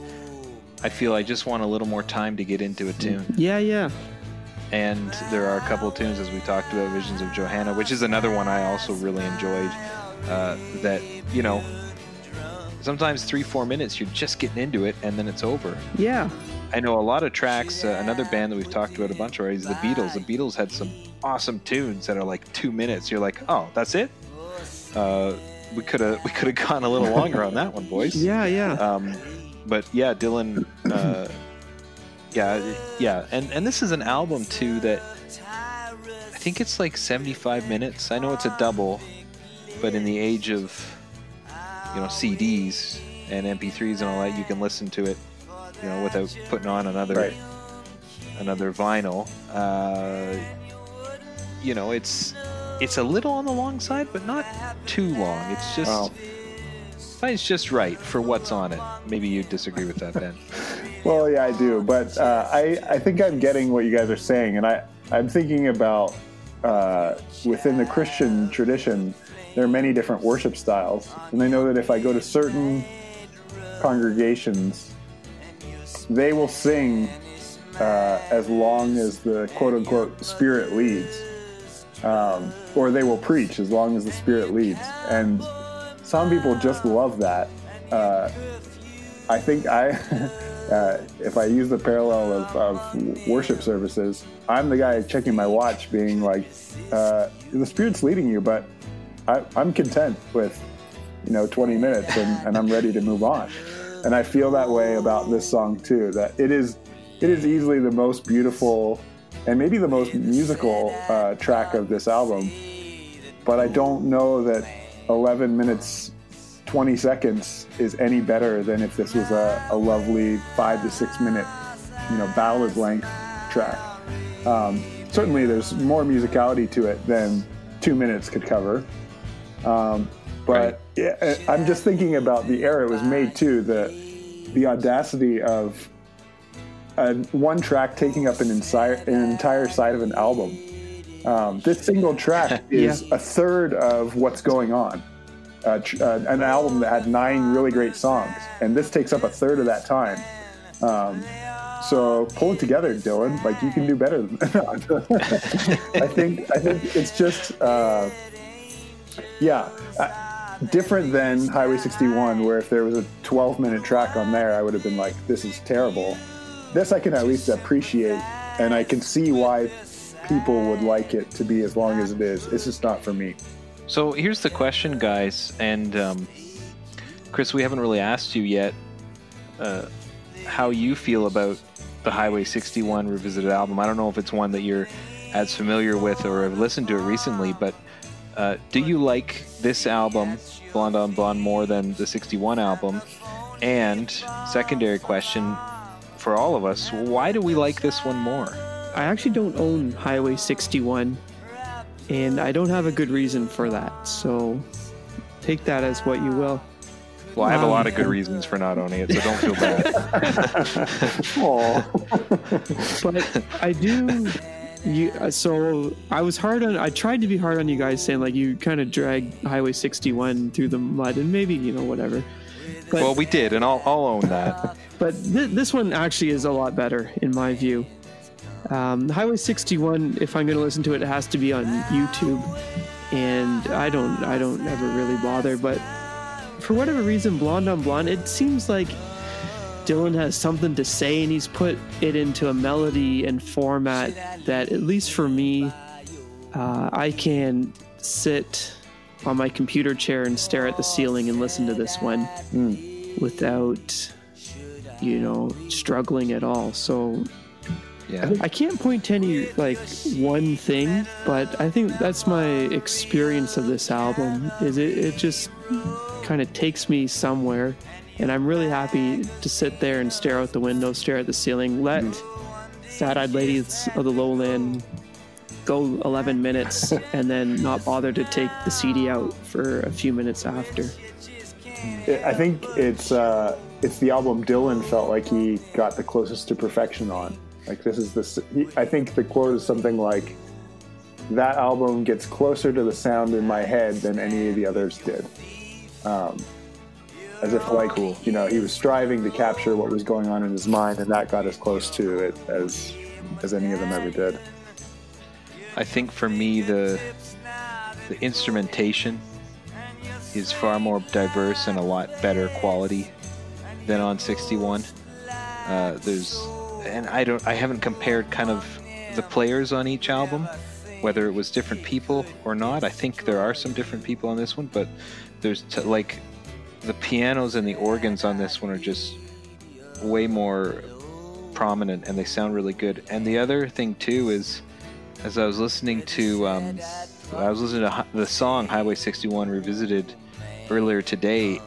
I feel I just want a little more time to get into a tune. Yeah, yeah. And there are a couple of tunes, as we talked about, Visions of Johanna, which is another one I also really enjoyed. Uh, that, you know, sometimes three, four minutes, you're just getting into it, and then it's over. Yeah. I know a lot of tracks. Uh, another band that we've talked about a bunch already is the Beatles. The Beatles had some awesome tunes that are like two minutes. You're like, oh, that's it. Uh, we could have *laughs* we could have gone a little longer on that one, boys. *laughs* Yeah, yeah. Um, but yeah, Dylan. Uh, yeah, yeah, and and this is an album too that I think it's like 75 minutes. I know it's a double, but in the age of you know CDs and MP3s and all that, you can listen to it, you know, without putting on another Right. another vinyl. Uh, you know, it's it's a little on the long side, but not too long. It's just Wow. it's just right for what's on it. Maybe you disagree with that, Ben. *laughs* Well, yeah, I do, but uh, I I think I'm getting what you guys are saying, and I I'm thinking about uh, within the Christian tradition, there are many different worship styles, and I know that if I go to certain congregations, they will sing uh, as long as the quote unquote spirit leads, um, or they will preach as long as the spirit leads, and some people just love that. Uh, I think I, *laughs* uh, if I use the parallel of, of worship services, I'm the guy checking my watch, being like, uh, "The Spirit's leading you," but I, I'm content with, you know, 20 minutes, and, *laughs* and I'm ready to move on. And I feel that way about this song too. That it is, it is easily the most beautiful, and maybe the most musical uh, track of this album. But I don't know that 11 minutes 20 seconds is any better than if this was a, a lovely five to six minute, you know, ballad length track. Um, certainly, there's more musicality to it than two minutes could cover. Um, but yeah, I'm just thinking about the era it was made too. The the audacity of uh, one track taking up an entire an entire side of an album. Um, this single track *laughs* is a third of what's going on. Uh, tr- uh, an album that had nine really great songs, and this takes up a third of that time. Um, so pull it together, Dylan. Like you can do better than that. *laughs* I think. I think it's just. Uh, yeah. Uh, different than Highway 61, where if there was a 12 minute track on there, I would have been like, this is terrible. This I can at least appreciate, and I can see why people would like it to be as long as it is. It's just not for me. So here's the question, guys, and um, Chris, we haven't really asked you yet uh, how you feel about the Highway 61 revisited album. I don't know if it's one that you're as familiar with or have listened to it recently, but uh, do you like this album, Blonde on Blonde, more than the 61 album? And secondary question for all of us, why do we like this one more? I actually don't own Highway 61, and I don't have a good reason for that. So take that as what you will. Well, I have a Um, lot of good reasons for not owning it, so don't feel bad. *laughs* Oh, But I do. You uh, so I was hard on. I tried to be hard on you guys, saying like you kind of dragged Highway 61 through the mud, and maybe you know whatever. But well, we did, and I'll, I'll own that. But th- this one actually is a lot better in my view. Um, Highway 61, if I'm going to listen to it, it has to be on YouTube, and I don't, I don't ever really bother. But for whatever reason, Blonde on Blonde, it seems like Dylan has something to say, and he's put it into a melody and format that, at least for me, uh, I can sit on my computer chair and stare at the ceiling and listen to this one without, you know, struggling at all. So Yeah. I can't point to any like one thing, but I think that's my experience of this album. Is it? It just kind of takes me somewhere, and I'm really happy to sit there and stare out the window, stare at the ceiling, let sad-eyed ladies of the lowland go 11 minutes, *laughs* and then not bother to take the CD out for a few minutes after. I think it's uh, it's the album Dylan felt like he got the closest to perfection on. Like this is this. I think the quote is something like, "That album gets closer to the sound in my head than any of the others did." Um, as if like you know he was striving to capture what was going on in his mind, and that got as close to it as as any of them ever did. I think for me the the instrumentation is far more diverse and a lot better quality than on 61. Uh, there's and I don't I haven't compared kind of the players on each album, whether it was different people or not. I think there are some different people on this one, but there's t- like the pianos and the organs on this one are just way more prominent and they sound really good. And the other thing too is, as I was listening to, um, I was listening to the song Highway 61 revisited earlier today,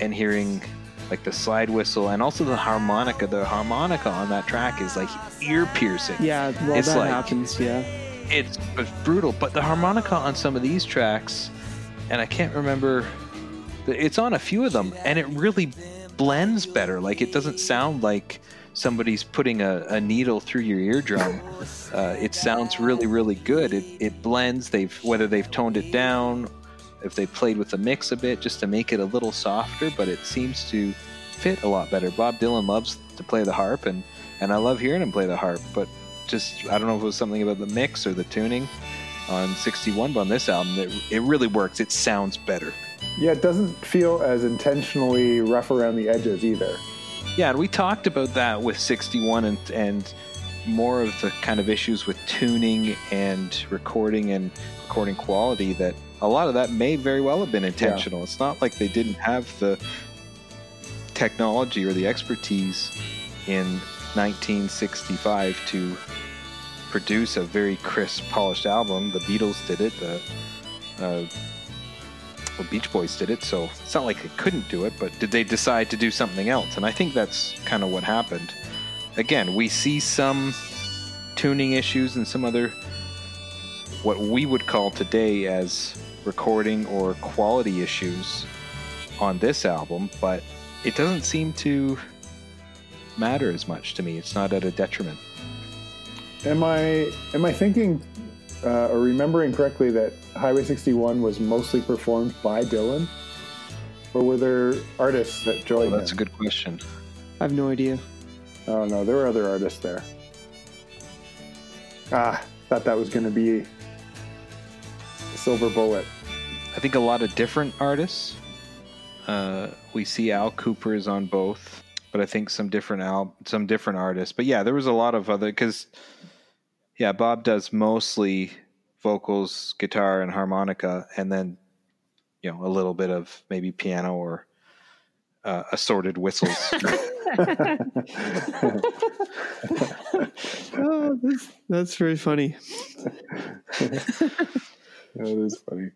and hearing like the slide whistle and also the harmonica. The harmonica on that track is like ear piercing. Yeah, well, It's that like- happens. Yeah. It's, it's brutal, but the harmonica on some of these tracks, and I can't remember, it's on a few of them, and it really blends better. Like it doesn't sound like somebody's putting a, a needle through your eardrum. uh, it sounds really, really good. It, it blends. They've whether they've toned it down, if they played with the mix a bit just to make it a little softer, but it seems to fit a lot better. Bob Dylan loves to play the harp, and and I love hearing him play the harp, but just I don't know if it was something about the mix or the tuning on 61, but on this album, it, it really works. It sounds better. Yeah, it doesn't feel as intentionally rough around the edges either. Yeah, and we talked about that with 61 and and more of the kind of issues with tuning and recording and recording quality that a lot of that may very well have been intentional. It's not like they didn't have the technology or the expertise in 1965 to produce a very crisp, polished album. The Beatles did it. The uh, well, Beach Boys did it, so it's not like they couldn't do it, but did they decide to do something else? And I think that's kind of what happened. Again, we see some tuning issues and some other what we would call today as recording or quality issues on this album, but it doesn't seem to matter as much to me. It's not at a detriment. Am I am I thinking uh, or remembering correctly that Highway 61 was mostly performed by Dylan, or were there artists that Well, joined that's a good question. I have no idea. Oh no, there were other artists there. Ah, thought that was going to be a silver bullet. I think a lot of different artists. Uh, we see Al Kooper is on both, but I think some different Al, some different artists. But yeah, there was a lot of other because, yeah, Bob does mostly vocals, guitar, and harmonica, and then you know a little bit of maybe piano or uh, assorted whistles. *laughs* *laughs* Oh, that's, that's very funny. *laughs* That is funny.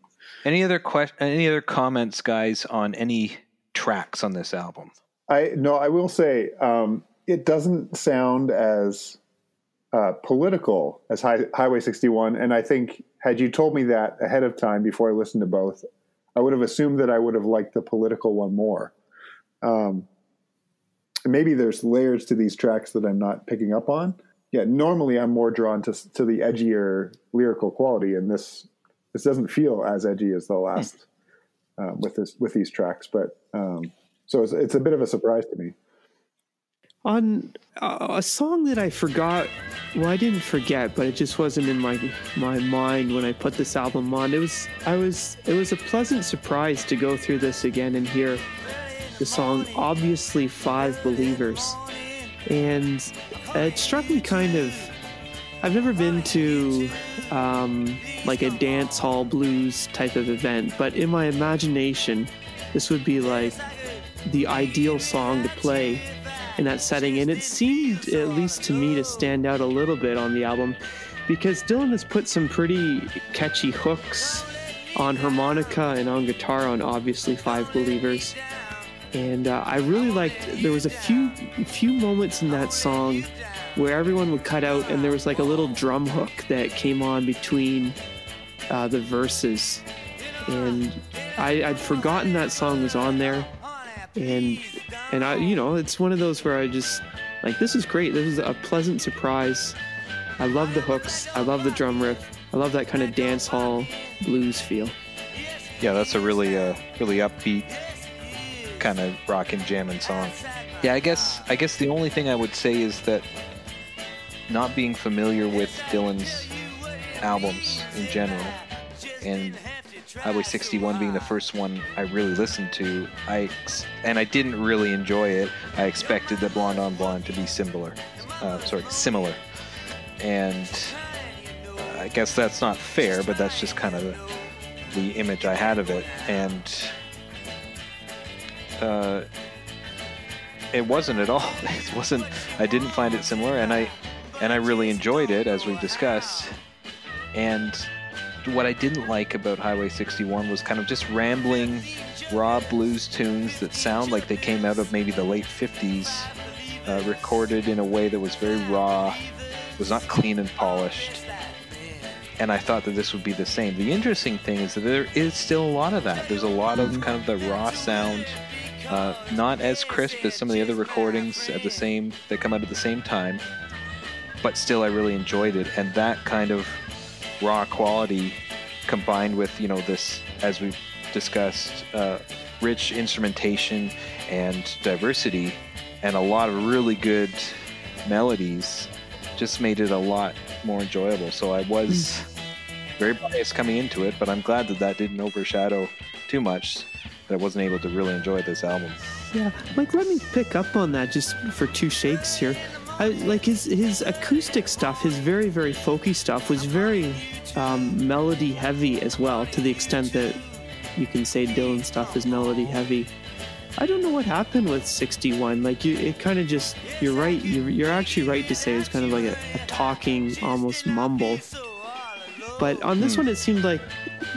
any other question? Any other comments, guys, on any tracks on this album? I no, I will say um, it doesn't sound as uh, political as High, Highway 61, and I think had you told me that ahead of time before I listened to both, I would have assumed that I would have liked the political one more. Um, maybe there's layers to these tracks that I'm not picking up on. Yeah, normally I'm more drawn to to the edgier lyrical quality, and this this doesn't feel as edgy as the last uh, with this with these tracks. But um, so it's, it's a bit of a surprise to me. On uh, a song that I forgot, well, I didn't forget, but it just wasn't in my my mind when I put this album on. It was I was it was a pleasant surprise to go through this again and hear the song "Obviously Five Believers," and it struck me kind of. I've never been to um, like a dance hall blues type of event, but in my imagination, this would be like the ideal song to play in that setting. And it seemed, at least to me, to stand out a little bit on the album because Dylan has put some pretty catchy hooks on harmonica and on guitar on obviously Five Believers. And uh, I really liked. There was a few few moments in that song where everyone would cut out, and there was like a little drum hook that came on between uh, the verses, and I, I'd forgotten that song was on there, and and I, you know, it's one of those where I just like this is great. This is a pleasant surprise. I love the hooks. I love the drum riff. I love that kind of dance hall blues feel. Yeah, that's a really uh, really upbeat kind of rock and jamming song. Yeah, I guess I guess the only thing I would say is that not being familiar with Dylan's albums in general, and Highway 61 being the first one I really listened to, I and I didn't really enjoy it. I expected the Blonde on Blonde to be similar, uh, sorry, similar, and uh, I guess that's not fair, but that's just kind of the, the image I had of it, and uh, it wasn't at all. *laughs* It wasn't. I didn't find it similar, and I and I really enjoyed it as we've discussed. And what I didn't like about Highway 61 was kind of just rambling, raw blues tunes that sound like they came out of maybe the late 50s, uh, recorded in a way that was very raw, was not clean and polished. And I thought that this would be the same. The interesting thing is that there is still a lot of that. There's a lot of kind of the raw sound, uh, not as crisp as some of the other recordings at the same that come out at the same time, but still I really enjoyed it. And that kind of raw quality combined with you know this as we've discussed uh, rich instrumentation and diversity and a lot of really good melodies just made it a lot more enjoyable so i was very biased coming into it but i'm glad that that didn't overshadow too much that i wasn't able to really enjoy this album Yeah, Mike, let me pick up on that just for two shakes here. I, like his his acoustic stuff, his very very folky stuff was very um, melody heavy as well, to the extent that you can say Dylan stuff is melody heavy. I don't know what happened with 61. Like you, it kind of just you're right. You're, you're actually right to say it's kind of like a, a talking, almost mumble. But on this one, it seemed like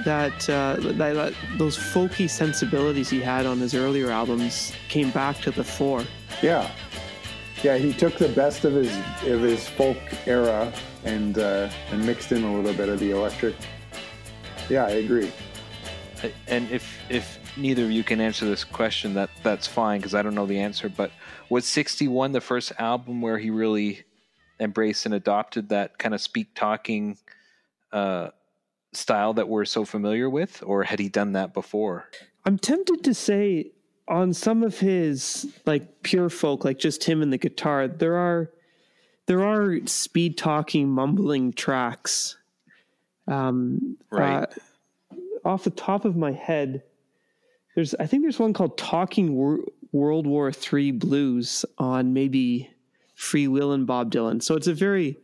that, uh, that, that those folky sensibilities he had on his earlier albums came back to the fore. Yeah, yeah. He took the best of his of his folk era and uh, and mixed in a little bit of the electric. Yeah, I agree. and if if neither of you can answer this question that that's fine because i don't know the answer but was 61 the first album where he really embraced and adopted that kind of speak talking uh, style that we're so familiar with or had he done that before I'm tempted to say on some of his like pure folk, like just him and the guitar, there are there are speed talking, mumbling tracks. Um, Right. uh, off the top of my head, there's I think there's one called "Talking Wor- World War Three Blues" on maybe Freewheelin' Bob Dylan. So it's a very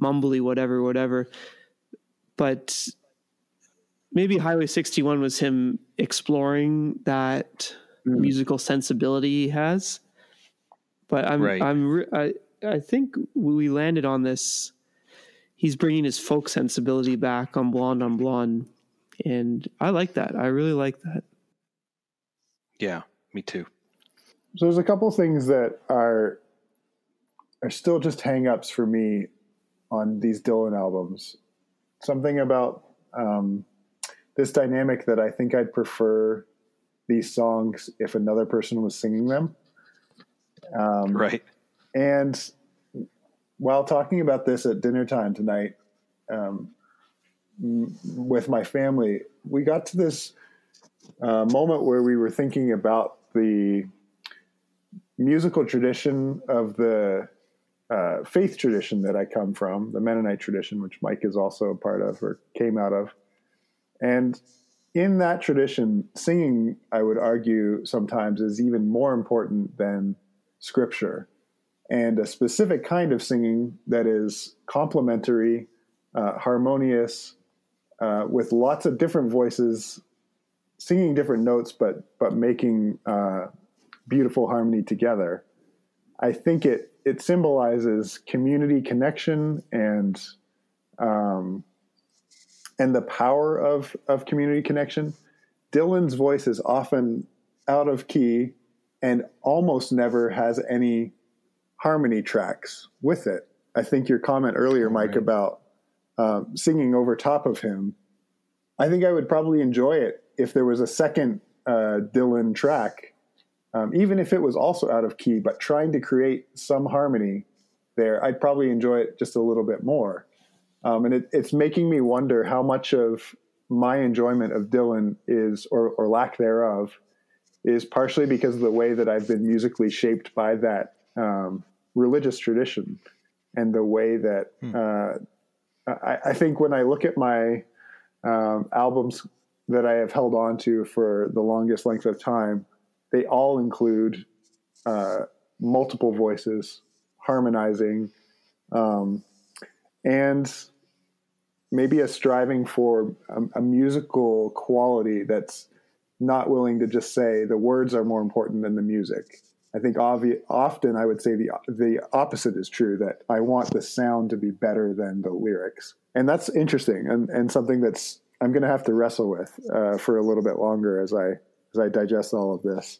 mumbly whatever, whatever. But maybe Highway 61 was him exploring that musical sensibility he has. But I'm Right. I'm re- I I think we landed on this. He's bringing his folk sensibility back on Blonde on Blonde, and I like that. I really like that. yeah me too So there's a couple things that are are still just hangups for me on these Dylan albums. Something about um, this dynamic that I think I'd prefer these songs if another person was singing them. Um, right And while talking about this at dinner time tonight um, with my family, we got to this uh, moment where we were thinking about the musical tradition of the uh, faith tradition that I come from, the Mennonite tradition, which Mike is also a part of or came out of. And in that tradition, singing, I would argue, sometimes is even more important than scripture and a specific kind of singing that is complementary, uh, harmonious, uh, with lots of different voices, singing different notes, but but making uh, beautiful harmony together. I think it it symbolizes community connection and um, and the power of of community connection. Dylan's voice is often out of key and almost never has any harmony tracks with it. I think your comment earlier, Mike, Right. about um, singing over top of him, I think I would probably enjoy it if there was a second uh, Dylan track, um, even if it was also out of key, but trying to create some harmony there. I'd probably enjoy it just a little bit more. Um, and it, it's making me wonder how much of my enjoyment of Dylan is, or, or lack thereof, is partially because of the way that I've been musically shaped by that um, religious tradition and the way that uh, I, I think when I look at my um, albums that I have held on to for the longest length of time, they all include uh, multiple voices harmonizing. Um, and maybe a striving for a, a musical quality that's not willing to just say the words are more important than the music. I think obvi- often I would say the the opposite is true that I want the sound to be better than the lyrics, and that's interesting and, and something that's I'm going to have to wrestle with uh, for a little bit longer as I as I digest all of this.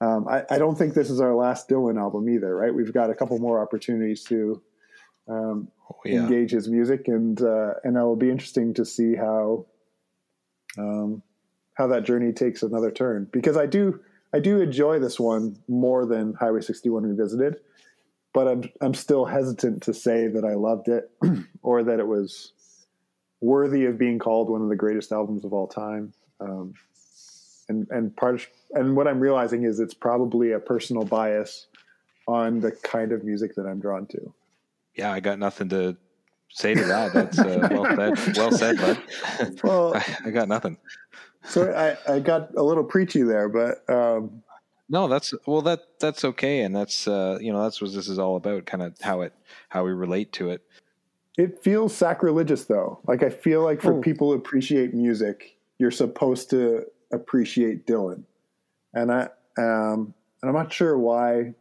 Um, I, I, don't think this is our last Dylan album either, right? We've got a couple more opportunities to um, oh, yeah. engage his music, and uh, and it will be interesting to see how um, how that journey takes another turn because I do I do enjoy this one more than Highway 61 Revisited, but I'm I'm still hesitant to say that I loved it *clears throat* or that it was worthy of being called one of the greatest albums of all time. Um, and and part and what I'm realizing is it's probably a personal bias on the kind of music that I'm drawn to. Yeah, I got nothing to say to that. That's uh, *laughs* well said. Well said, bud. Well, I, *laughs* I got nothing. So I, I got a little preachy there, but um, no, that's well that that's okay, and that's uh, you know that's what this is all about, kind of how it how we relate to it. It feels sacrilegious though. Like I feel like for oh. people who appreciate music, you're supposed to appreciate Dylan, and I um, and I'm not sure why.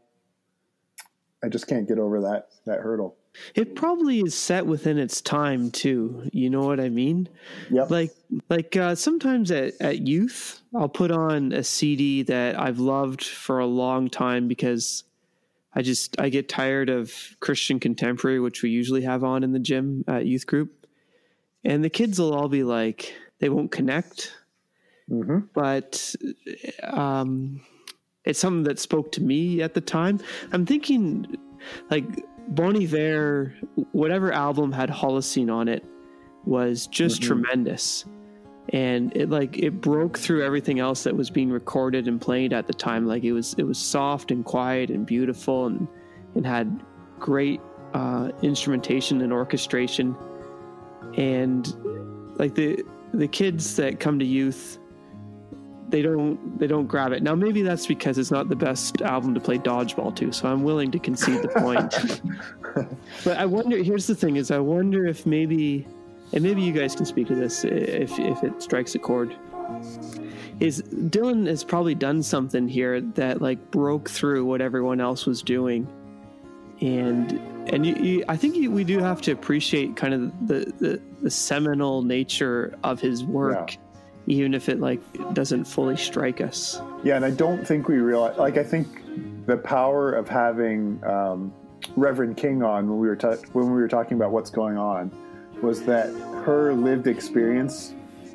I just can't get over that that hurdle. It probably is set within its time too. You know what I mean? Yep. Like like uh, sometimes at, at youth, I'll put on a CD that I've loved for a long time because I just I get tired of Christian contemporary, which we usually have on in the gym at youth group, and the kids will all be like they won't connect, mm-hmm. but um, it's something that spoke to me at the time. I'm thinking like Bon Iver, whatever album had Holocene on it, was just mm-hmm. tremendous. And it like it broke through everything else that was being recorded and played at the time. Like it was it was soft and quiet and beautiful and and had great uh, instrumentation and orchestration. And like the the kids that come to youth they don't they don't grab it. Now maybe that's because it's not the best album to play dodgeball to, so I'm willing to concede the point. *laughs* but I wonder here's the thing is I wonder if maybe and maybe you guys can speak to this if if it strikes a chord. Is Dylan has probably done something here that like broke through what everyone else was doing. And and you, you, I think you, we do have to appreciate kind of the, the, the seminal nature of his work. Yeah even if it like doesn't fully strike us. Yeah, and I don't think we realize. Like, I think the power of having um, Reverend King on when we were when we were talking about what's going on was that her lived experience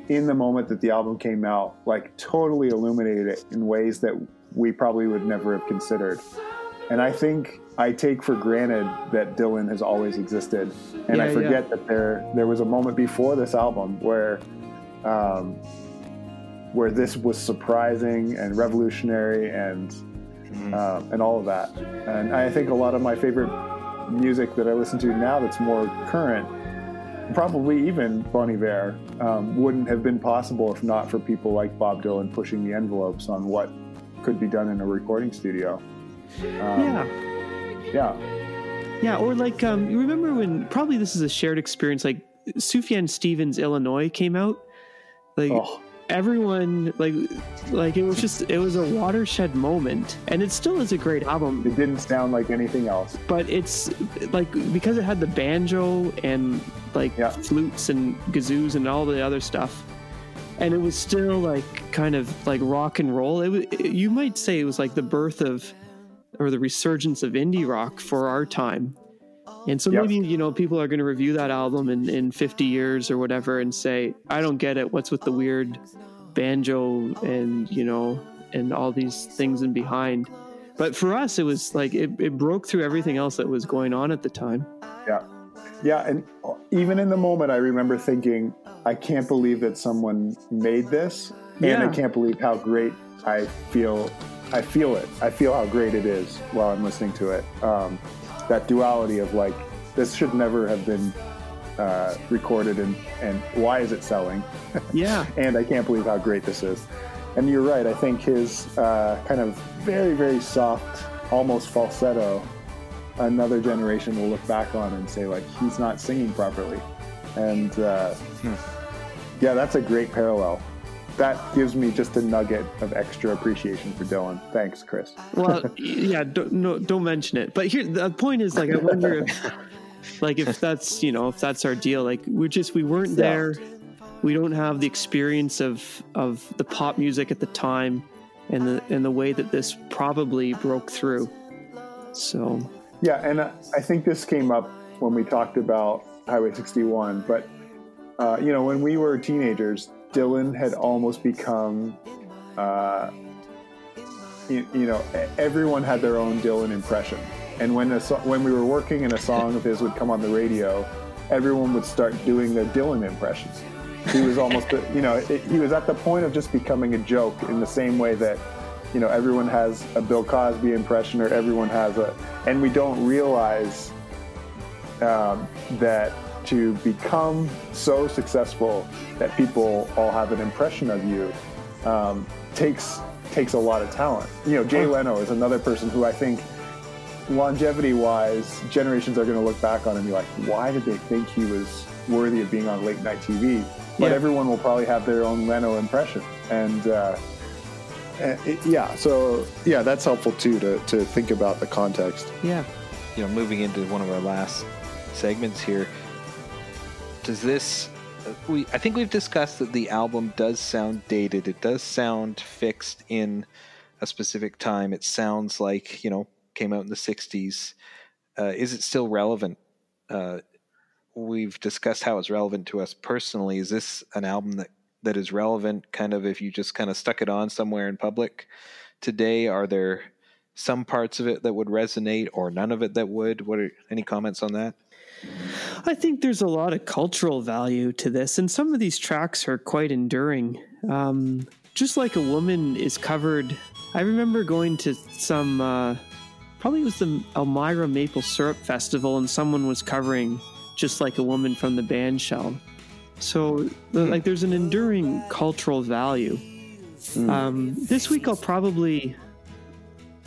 in the moment that the album came out, like, totally illuminated it in ways that we probably would never have considered. And I think I take for granted that Dylan has always existed, and yeah, I forget yeah. that there there was a moment before this album where um, where this was surprising and revolutionary and mm-hmm. uh, and all of that. And I think a lot of my favorite music that I listen to now that's more current, probably even Bon Iver, um, wouldn't have been possible if not for people like Bob Dylan pushing the envelopes on what could be done in a recording studio. Um, yeah. Yeah. Yeah, or like um, you remember when probably this is a shared experience. Like Sufjan Stevens' Illinois came out. Like oh everyone like like it was just it was a watershed moment and it still is a great album. It didn't sound like anything else. But it's like because it had the banjo and like yeah. flutes and kazoos and all the other stuff and it was still like kind of like rock and roll. It, was, it you might say it was like the birth of or the resurgence of indie rock for our time and so yep. maybe, you know, people are going to review that album in, in 50 years or whatever and say, I don't get it. What's with the weird banjo and, you know, and all these things in behind. But for us, it was like it, it broke through everything else that was going on at the time. Yeah. Yeah. And even in the moment, I remember thinking, I can't believe that someone made this. And yeah. I can't believe how great I feel. I feel it. I feel how great it is while I'm listening to it. Um, that duality of like this should never have been uh, recorded and and why is it selling? *laughs* Yeah, and I can't believe how great this is. And you're right. I think his uh, kind of very very soft, almost falsetto. Another generation will look back on and say like he's not singing properly. And uh, yeah, that's a great parallel. That gives me just a nugget of extra appreciation for Dylan. Thanks, Chris. Well, yeah, don't, no, don't mention it. But here, the point is, like, I wonder if, like, if that's you know, if that's our deal. Like, we're just we weren't Yeah. there. We don't have the experience of of the pop music at the time, and the and the way that this probably broke through. So Yeah, and I I think this came up when we talked about Highway 61. But uh, you know, when we were teenagers, Dylan had almost become, uh, you, you know, everyone had their own Dylan impression. And when a so- when we were working and a song of his would come on the radio, everyone would start doing their Dylan impressions. He was almost, *laughs* you know, it, he was at the point of just becoming a joke in the same way that you know everyone has a Bill Cosby impression or everyone has a, and we don't realize um, that to become so successful that people all have an impression of you um, takes takes a lot of talent. You know, Jay Leno is another person who I think longevity wise, generations are going to look back on and be like, why did they think he was worthy of being on late night TV? But Yeah. everyone will probably have their own Leno impression, and. Uh, uh, it- yeah, so yeah, that's helpful too to, to think about the context. yeah, you know, moving into one of our last segments here, does this? uh, We I think we've discussed that the album does sound dated. It does sound fixed in a specific time. It sounds like you know came out in the '60s. Uh, is it still relevant? Uh, we've discussed how it's relevant to us personally. Is this an album that that is relevant? Kind of if you just kind of stuck it on somewhere in public today, are there some parts of it that would resonate or none of it that would? What are any comments on that? I think there's a lot of cultural value to this, and some of these tracks are quite enduring. Um, just like a woman is covered. I remember going to some, uh, probably it was the Elmira Maple Syrup Festival, and someone was covering just like a woman from the band shell. So, the- like, there's an enduring cultural value. Um, this week, I'll probably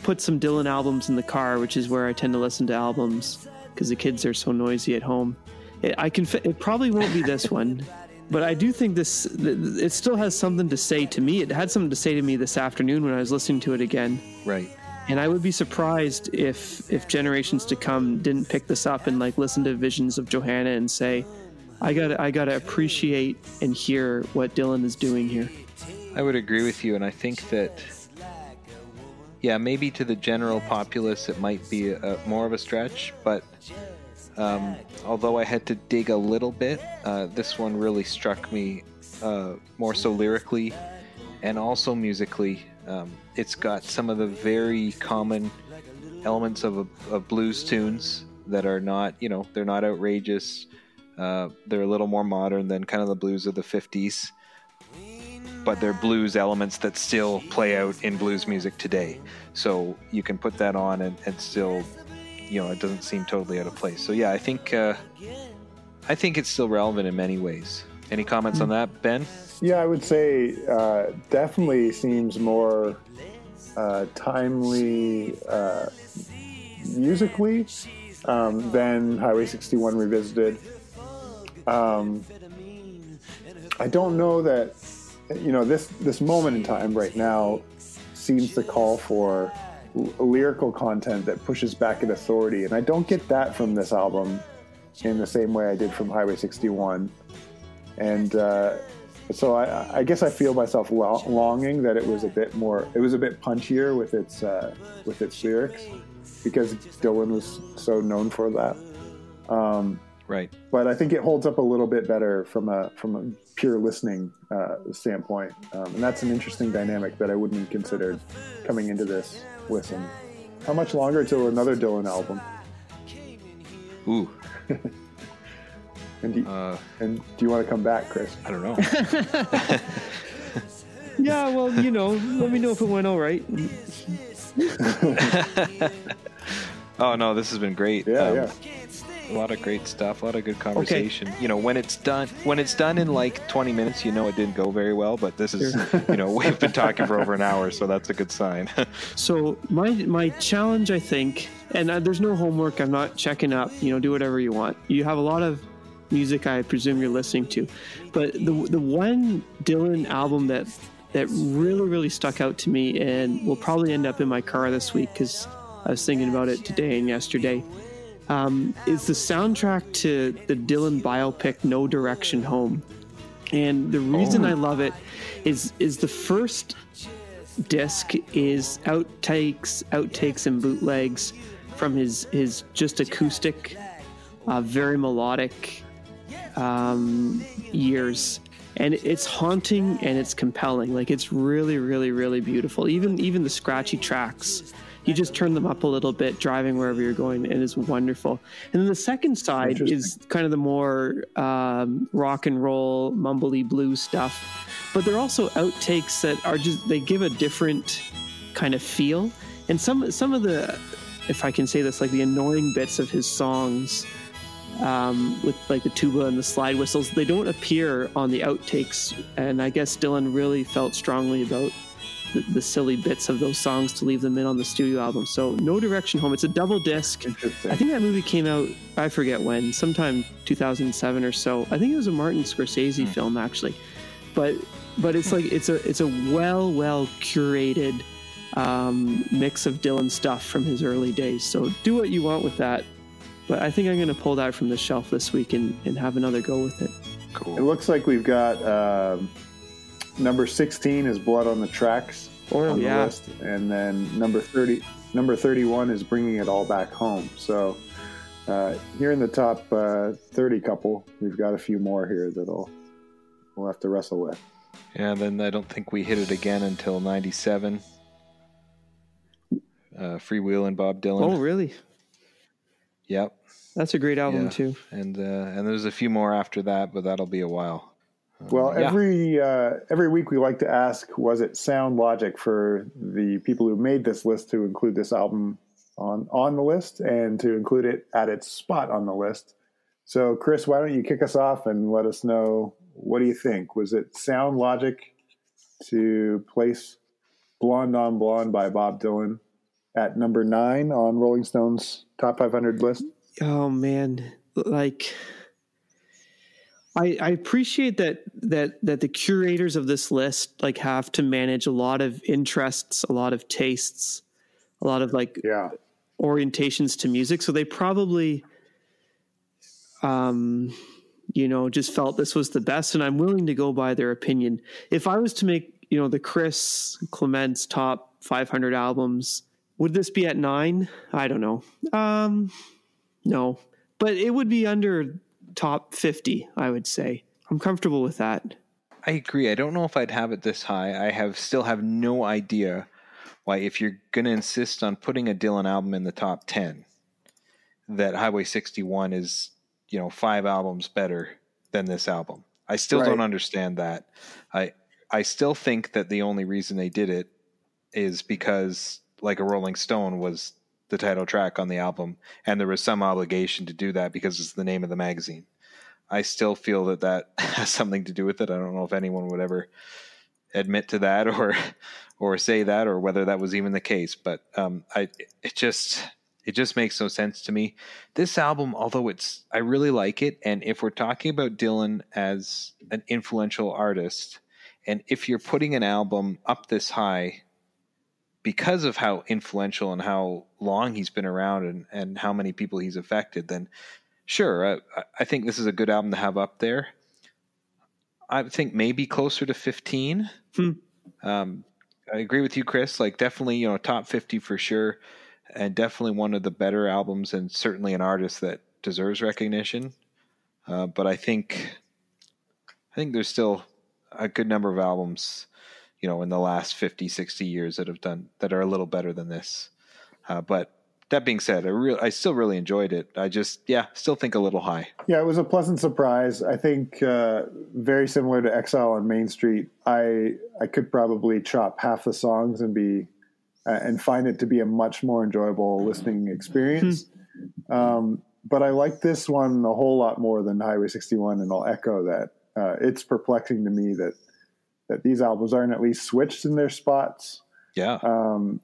put some Dylan albums in the car, which is where I tend to listen to albums because the kids are so noisy at home. It, I can. It probably won't be this one, but I do think this. It still has something to say to me. It had something to say to me this afternoon when I was listening to it again, Right. and I would be surprised if if generations to come didn't pick this up and like listen to Visions of Johanna and say, "I got to I got to appreciate and hear what Dylan is doing here." I would agree with you, and I think that, yeah, maybe to the general populace it might be a, more of a stretch, but um, although I had to dig a little bit, uh, this one really struck me uh, more so lyrically and also musically. Um, it's got some of the very common elements of, a, of blues tunes that are not, you know, they're not outrageous. Uh, they're a little more modern than kind of the blues of the 50s but they're blues elements that still play out in blues music today. So you can put that on and, and still, you know, it doesn't seem totally out of place. So yeah, I think uh, I think it's still relevant in many ways. Any comments on that, Ben? Yeah, I would say uh, definitely seems more uh, timely uh, musically um, than Highway 61 Revisited. Um, I don't know that you know this this moment in time right now seems to call for lyrical content that pushes back at authority, and I don't get that from this album in the same way I did from Highway 61. And uh, so I, I guess I feel myself lo- longing that it was a bit more, it was a bit punchier with its uh, with its lyrics because Dylan was so known for that. Um, Right. but I think it holds up a little bit better from a from a pure listening uh, standpoint, um, and that's an interesting dynamic that I wouldn't have considered coming into this listen. How much longer till another Dylan album? Ooh, *laughs* And do, uh, and do you want to come back, Chris? I don't know. *laughs* *laughs* Yeah, well, you know, let me know if it went all right. oh no, this has been great. Yeah, Um, yeah. A lot of great stuff. A lot of good conversation. You know, when it's done, when it's done in like 20 minutes, you know it didn't go very well. But this is, you know, we've been talking for over an hour, so that's a good sign. *laughs* So my my challenge, I think, and uh, there's no homework. I'm not checking up. You know, do whatever you want. You have a lot of music I presume you're listening to. But the the one Dylan album that that really really stuck out to me and will probably end up in my car this week because I was thinking about it today and yesterday. Um, is the soundtrack to the Dylan biopic No Direction Home. And the reason Oh. I love it is is the first disc is outtakes, outtakes and bootlegs from his his just acoustic, uh, very melodic um, years, and it's haunting and it's compelling. Like it's really, really, really beautiful. Even even the scratchy tracks, you just turn them up a little bit driving wherever you're going, and it's wonderful. And then the second side is kind of the more um, rock and roll, mumbly blue stuff. But they're also outtakes that are just they give a different kind of feel. And some some of the, if I can say this, like the annoying bits of his songs um, with like the tuba and the slide whistles, they don't appear on the outtakes. And I guess Dylan really felt strongly about the, the silly bits of those songs to leave them in on the studio album. So No Direction Home. It's a double disc. Interesting. I think that movie came out. I forget when, sometime 2007 or so. I think it was a Martin Scorsese film actually, but but it's like it's a it's a well well curated um, mix of Dylan stuff from his early days. So do what you want with that. But I think I'm going to pull that from the shelf this week and, and have another go with it. Cool. It looks like we've got um, number 16 is Blood on the Tracks Oh, on yeah. the list, and then number 30, number 31 is Bringing It All Back Home. So uh, here in the top uh, 30 couple, we've got a few more here that'll we'll have to wrestle with. Yeah, and then I don't think we hit it again until '97. Uh, Freewheelin' Bob Dylan. Oh, really? Yep. That's a great album Yeah. too. And uh, and there's a few more after that, but that'll be a while. Well, yeah. every uh, every week we like to ask, was it sound logic for the people who made this list to include this album on on the list and to include it at its spot on the list? So, Chris, why don't you kick us off and let us know what do you think? Was it sound logic to place "Blonde on Blonde" by Bob Dylan at number nine on Rolling Stone's top 500 list? Oh man, like I, I appreciate that that that the curators of this list like have to manage a lot of interests, a lot of tastes, a lot of like Yeah, orientations to music. So they probably, um, you know, just felt this was the best, and I'm willing to go by their opinion. If I was to make, you know, the Chris Clements top 500 albums, would this be at nine? I don't know. Um, no, but it would be under top 50. I would say I'm comfortable with that. I agree. I don't know if I'd have it this high. I have still have no idea why, if you're going to insist on putting a Dylan album in the top ten, that Highway 61 is you know five albums better than this album. I still don't understand that. I I still think that the only reason they did it is because like a Rolling Stone was the title track on the album, and there was some obligation to do that because it's the name of the magazine. I still feel that that *laughs* has something to do with it. I don't know if anyone would ever admit to that *laughs* or or say that or whether that was even the case. But um, I it just it just makes no sense to me. This album, although it's I really like it, and if we're talking about Dylan as an influential artist, and if you're putting an album up this high because of how influential and how long he's been around and, and how many people he's affected, then sure, I, I think this is a good album to have up there. I think maybe closer to 15. Hmm. Um, I agree with you, Chris. Like, definitely, you know, top 50 for sure. And definitely one of the better albums, and certainly an artist that deserves recognition. Uh, but I think, I think there's still a good number of albums, you know, in the last 50, 60 years that have done that are a little better than this. Uh, but that being said, I real I still really enjoyed it. I just, yeah, still think a little high. Yeah, it was a pleasant surprise. I think uh, very similar to Exile on Main Street. I I could probably chop half the songs and be uh, and find it to be a much more enjoyable listening experience. Um, but I like this one a whole lot more than Highway 61, and I'll echo that. Uh, it's perplexing to me that that these albums aren't at least switched in their spots Yeah. um,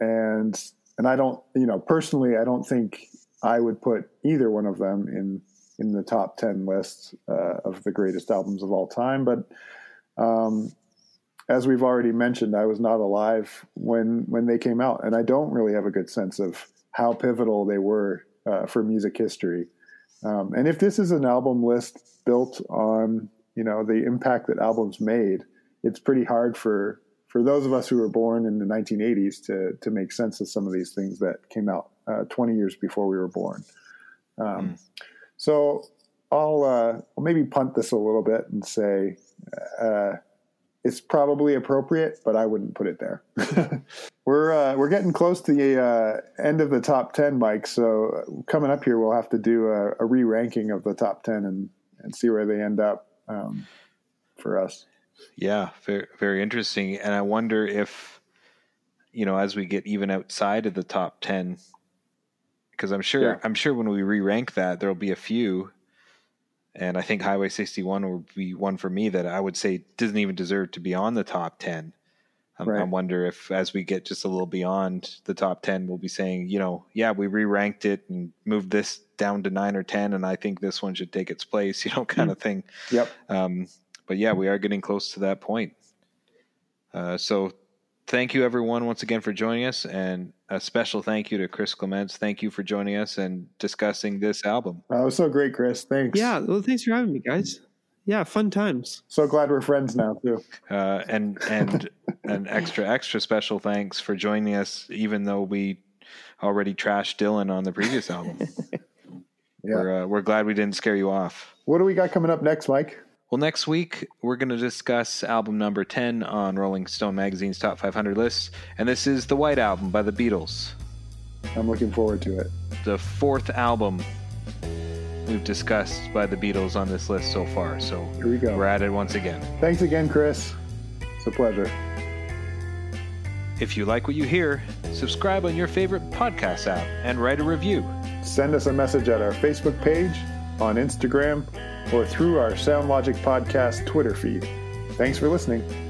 and and I don't, you know, personally, I don't think I would put either one of them in in the top 10 list uh, of the greatest albums of all time. But um, as we've already mentioned, I was not alive when when they came out, and I don't really have a good sense of how pivotal they were uh, for music history. Um, and if this is an album list built on you know the impact that albums made, it's pretty hard for for those of us who were born in the 1980s to to make sense of some of these things that came out uh, 20 years before we were born. Um, mm. So I'll, uh, I'll maybe punt this a little bit and say uh, it's probably appropriate, but I wouldn't put it there. *laughs* we're uh, we're getting close to the uh, end of the top 10, Mike. So coming up here, we'll have to do a, a re ranking of the top 10 and and see where they end up um, for us. Yeah, very very interesting. And I wonder if you know as we get even outside of the top ten, because I'm sure yeah. I'm sure when we re rank that there'll be a few. And I think Highway 61 will be one for me that I would say doesn't even deserve to be on the top 10. Right. I wonder if, as we get just a little beyond the top 10, we'll be saying, you know, yeah, we re ranked it and moved this down to nine or 10, and I think this one should take its place, *laughs* you know, kind mm. of thing. Yep. Um, but yeah, we are getting close to that point. Uh, so thank you everyone once again for joining us and a special thank you to chris clements. Thank you for joining us and discussing this album. That was so great chris. Thanks. Yeah well thanks for having me guys. Yeah fun times. So glad we're friends now too. Uh, and and *laughs* an extra extra special thanks for joining us even though we already trashed dylan on the previous album. *laughs* Yeah. we're, uh, we're glad we didn't scare you off. What do we got coming up next mike well, next week we're going to discuss album number 10 on Rolling Stone Magazine's Top 500 list, and this is The White Album by the Beatles. I'm looking forward to it. The fourth album we've discussed by the Beatles on this list so far. So here we go. We're at it once again. Thanks again, Chris. It's a pleasure. If you like what you hear, subscribe on your favorite podcast app and write a review. Send us a message at our Facebook page, on Instagram, or through our SoundLogic Podcast Twitter feed. Thanks for listening.